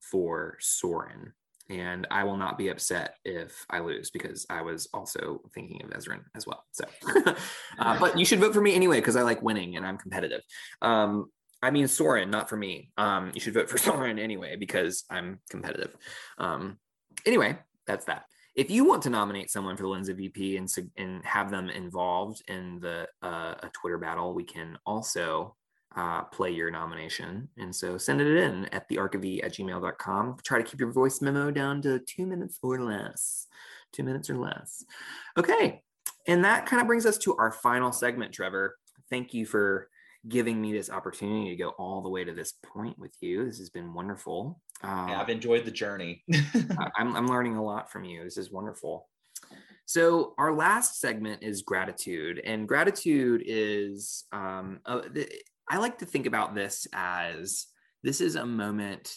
for soren and I will not be upset if I lose because I was also thinking of Ezran as well. So, uh, but you should vote for me anyway because I like winning and I'm competitive. Um, I mean Soren, not for me. Um, you should vote for Soren anyway because I'm competitive. Um, anyway, that's that. If you want to nominate someone for the Lens of VP and and have them involved in the uh, a Twitter battle, we can also uh, play your nomination. And so send it in at thearchive at gmail.com. Try to keep your voice memo down to two minutes or less. Two minutes or less. Okay. And that kind of brings us to our final segment, Trevor. Thank you for giving me this opportunity to go all the way to this point with you. This has been wonderful. Um, Yeah, I've enjoyed the journey. I'm, I'm learning a lot from you. This is wonderful. So our last segment is gratitude, and gratitude is um, uh, I like to think about this as this is a moment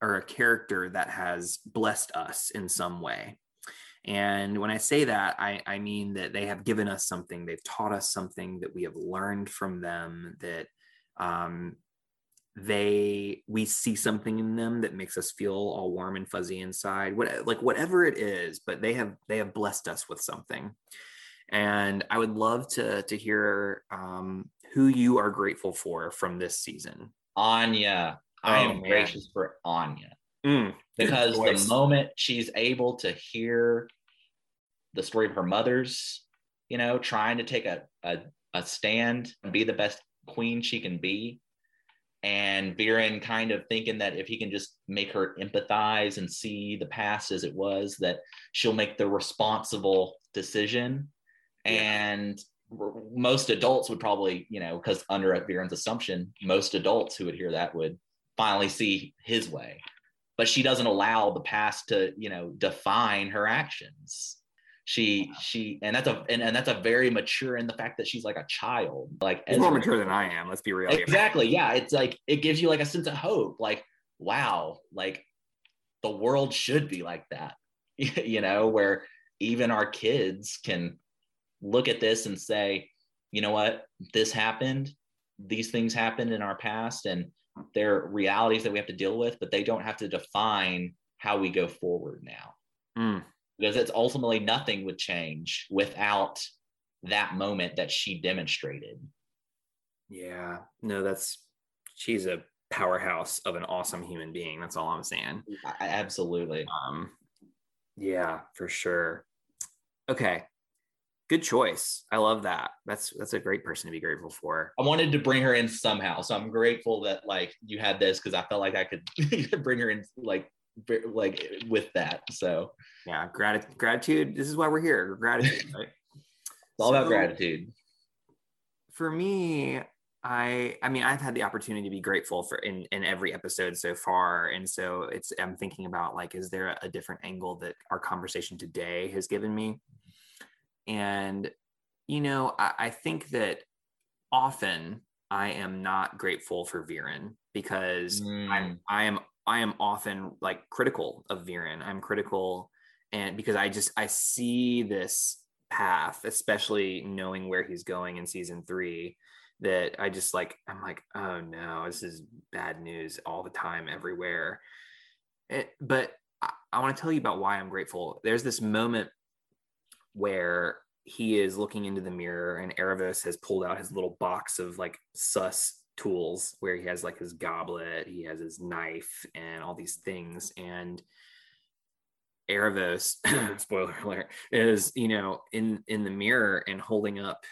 or a character that has blessed us in some way. And when I say that, I, I mean that they have given us something, they've taught us something that we have learned from them, that um, they we see something in them that makes us feel all warm and fuzzy inside what like whatever it is but they have they have blessed us with something and i would love to to hear um who you are grateful for from this season Aanya, I Oh, am man. gracious for Aanya Mm, because the moment she's able to hear the story of her mother's, you know, trying to take a, a, a stand and be the best queen she can be. And Viren kind of thinking that if he can just make her empathize and see the past as it was, that she'll make the responsible decision. Yeah. And most adults would probably, you know, because under Viren's assumption, most adults who would hear that would finally see his way. But she doesn't allow the past to you know define her actions. She she and that's a and, and that's a very mature in the fact that she's like a child like he's more mature than i am let's be real exactly yeah it's like it gives you like a sense of hope like wow like the world should be like that. You know where even our kids can look at this and say you know what? This happened. These things happened in our past and they're realities that we have to deal with but they don't have to define how we go forward now. Mm, because it's ultimately nothing would change without that moment that she demonstrated. Yeah. No that's she's a powerhouse of an awesome human being. That's all i'm saying. Absolutely. Um, yeah, for sure. Okay, good choice. I love that. That's that's a great person to be grateful for. I wanted to bring her in somehow, so I'm grateful that like you had this because I felt like I could bring her in like like with that. So yeah, gratitude. Gratitude. This is why we're here. Gratitude. Right? it's all so, about gratitude. For me, I I mean I've had the opportunity to be grateful for in in every episode so far and so it's I'm thinking about like is there a different angle that our conversation today has given me and you know I, I think that often I am not grateful for Viren because mm. I'm I am I am often like critical of Viren I'm critical and because I just I see this path especially knowing where he's going in season three that I just like, I'm like, oh no, this is bad news all the time, everywhere. It, but I, I want to tell you about why I'm grateful. There's this moment where he is looking into the mirror and Aaravos has pulled out his little box of like sus tools where he has like his goblet, he has his knife and all these things. And Aaravos, spoiler alert, is, you know, in in the mirror and holding up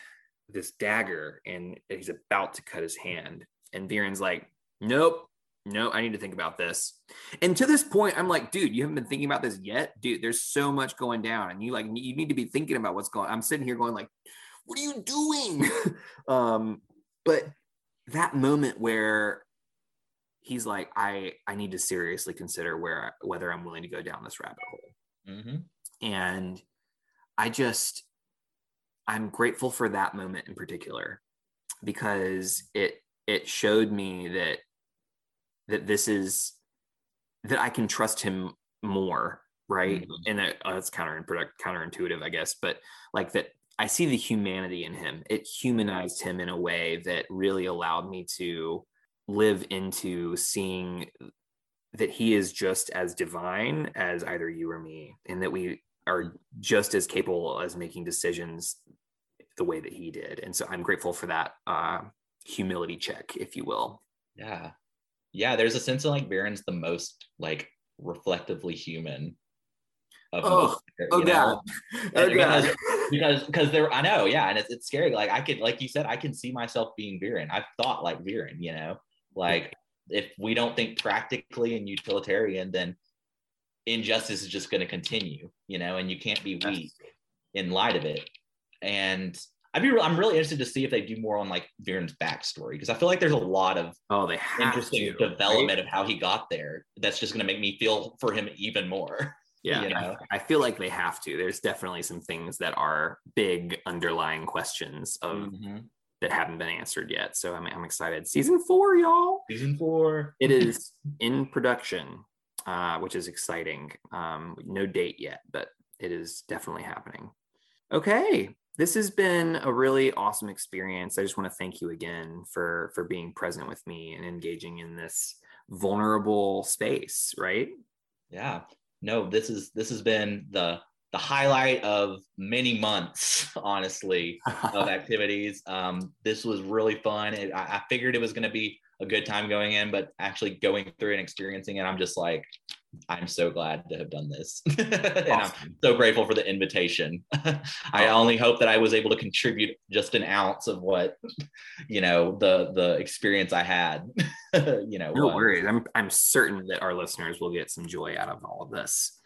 this dagger and he's about to cut his hand. And Viren's like, nope, no, I need to think about this. And to this point, I'm like, dude, you haven't been thinking about this yet, dude. There's so much going down, and you like you need to be thinking about what's going. I'm sitting here going like, what are you doing? um, but that moment where he's like, I I need to seriously consider where whether I'm willing to go down this rabbit hole. Mm-hmm. And I just I'm grateful for that moment in particular because it it showed me that that this is that I can trust him more, right? Mm-hmm. And it, uh, it's counter counterintuitive, I guess, but like that I see the humanity in him. It humanized him in a way that really allowed me to live into seeing that he is just as divine as either you or me, and that we are just as capable as making decisions the way that he did. And so I'm grateful for that uh, humility check, if you will. Yeah. Yeah. There's a sense of like Viren's the most like reflectively human. Of oh, most, oh God. Oh God. Because, because there, I know. Yeah. And it's, it's scary. Like I could, like you said, I can see myself being Viren. I've thought like Viren, you know, like if we don't think practically and utilitarian, then injustice is just going to continue, you know, and you can't be weak in light of it and I'd be re- I'm really interested to see if they do more on like Viren's backstory because I feel like there's a lot of oh they interesting to, development right? of how he got there. That's just going to make me feel for him even more. Yeah, you know? I feel like they have to. There's definitely some things that are big underlying questions of mm-hmm. that haven't been answered yet. So I'm I'm excited. Season four, y'all. Season four. It is in production, uh, which is exciting. Um, no date yet, but it is definitely happening. Okay, this has been a really awesome experience. I just want to thank you again for for being present with me and engaging in this vulnerable space, right? Yeah. No, this is this has been the the highlight of many months, honestly, of activities. Um, this was really fun. It, I, I figured it was going to be a good time going in, but actually going through and experiencing it, I'm just like, I'm so glad to have done this. and awesome. I'm so grateful for the invitation. I only hope that I was able to contribute just an ounce of what, you know, the the experience I had. you know, no worries. I'm I'm certain that our listeners will get some joy out of all of this.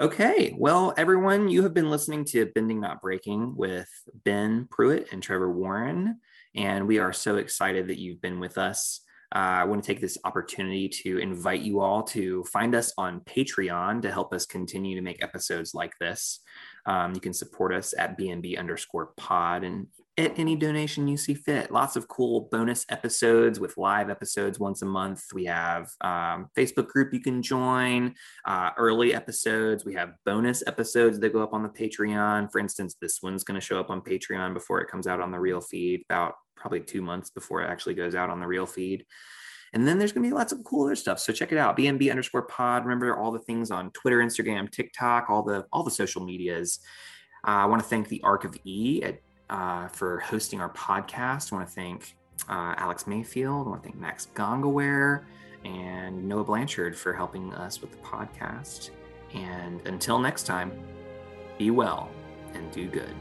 Okay, well, everyone, you have been listening to Bending Not Breaking with Ben Pruitt and Trevor Warren, and we are so excited that you've been with us. Uh, I want to take this opportunity to invite you all to find us on Patreon to help us continue to make episodes like this. Um, you can support us at BNB underscore pod and at any donation you see fit. Lots of cool bonus episodes with live episodes once a month. We have um, Facebook group you can join, uh, early episodes. We have bonus episodes that go up on the Patreon. For instance, this one's going to show up on Patreon before it comes out on the real feed about probably two months before it actually goes out on the real feed. And then there's going to be lots of cool other stuff. So check it out. BNB underscore pod. Remember all the things on Twitter, Instagram, TikTok, all the all the social medias. Uh, I want to thank the Arc of E at, uh, for hosting our podcast. I want to thank uh, Alex Mayfield. I want to thank Max Gongaware and Noah Blanchard for helping us with the podcast. And until next time, be well and do good.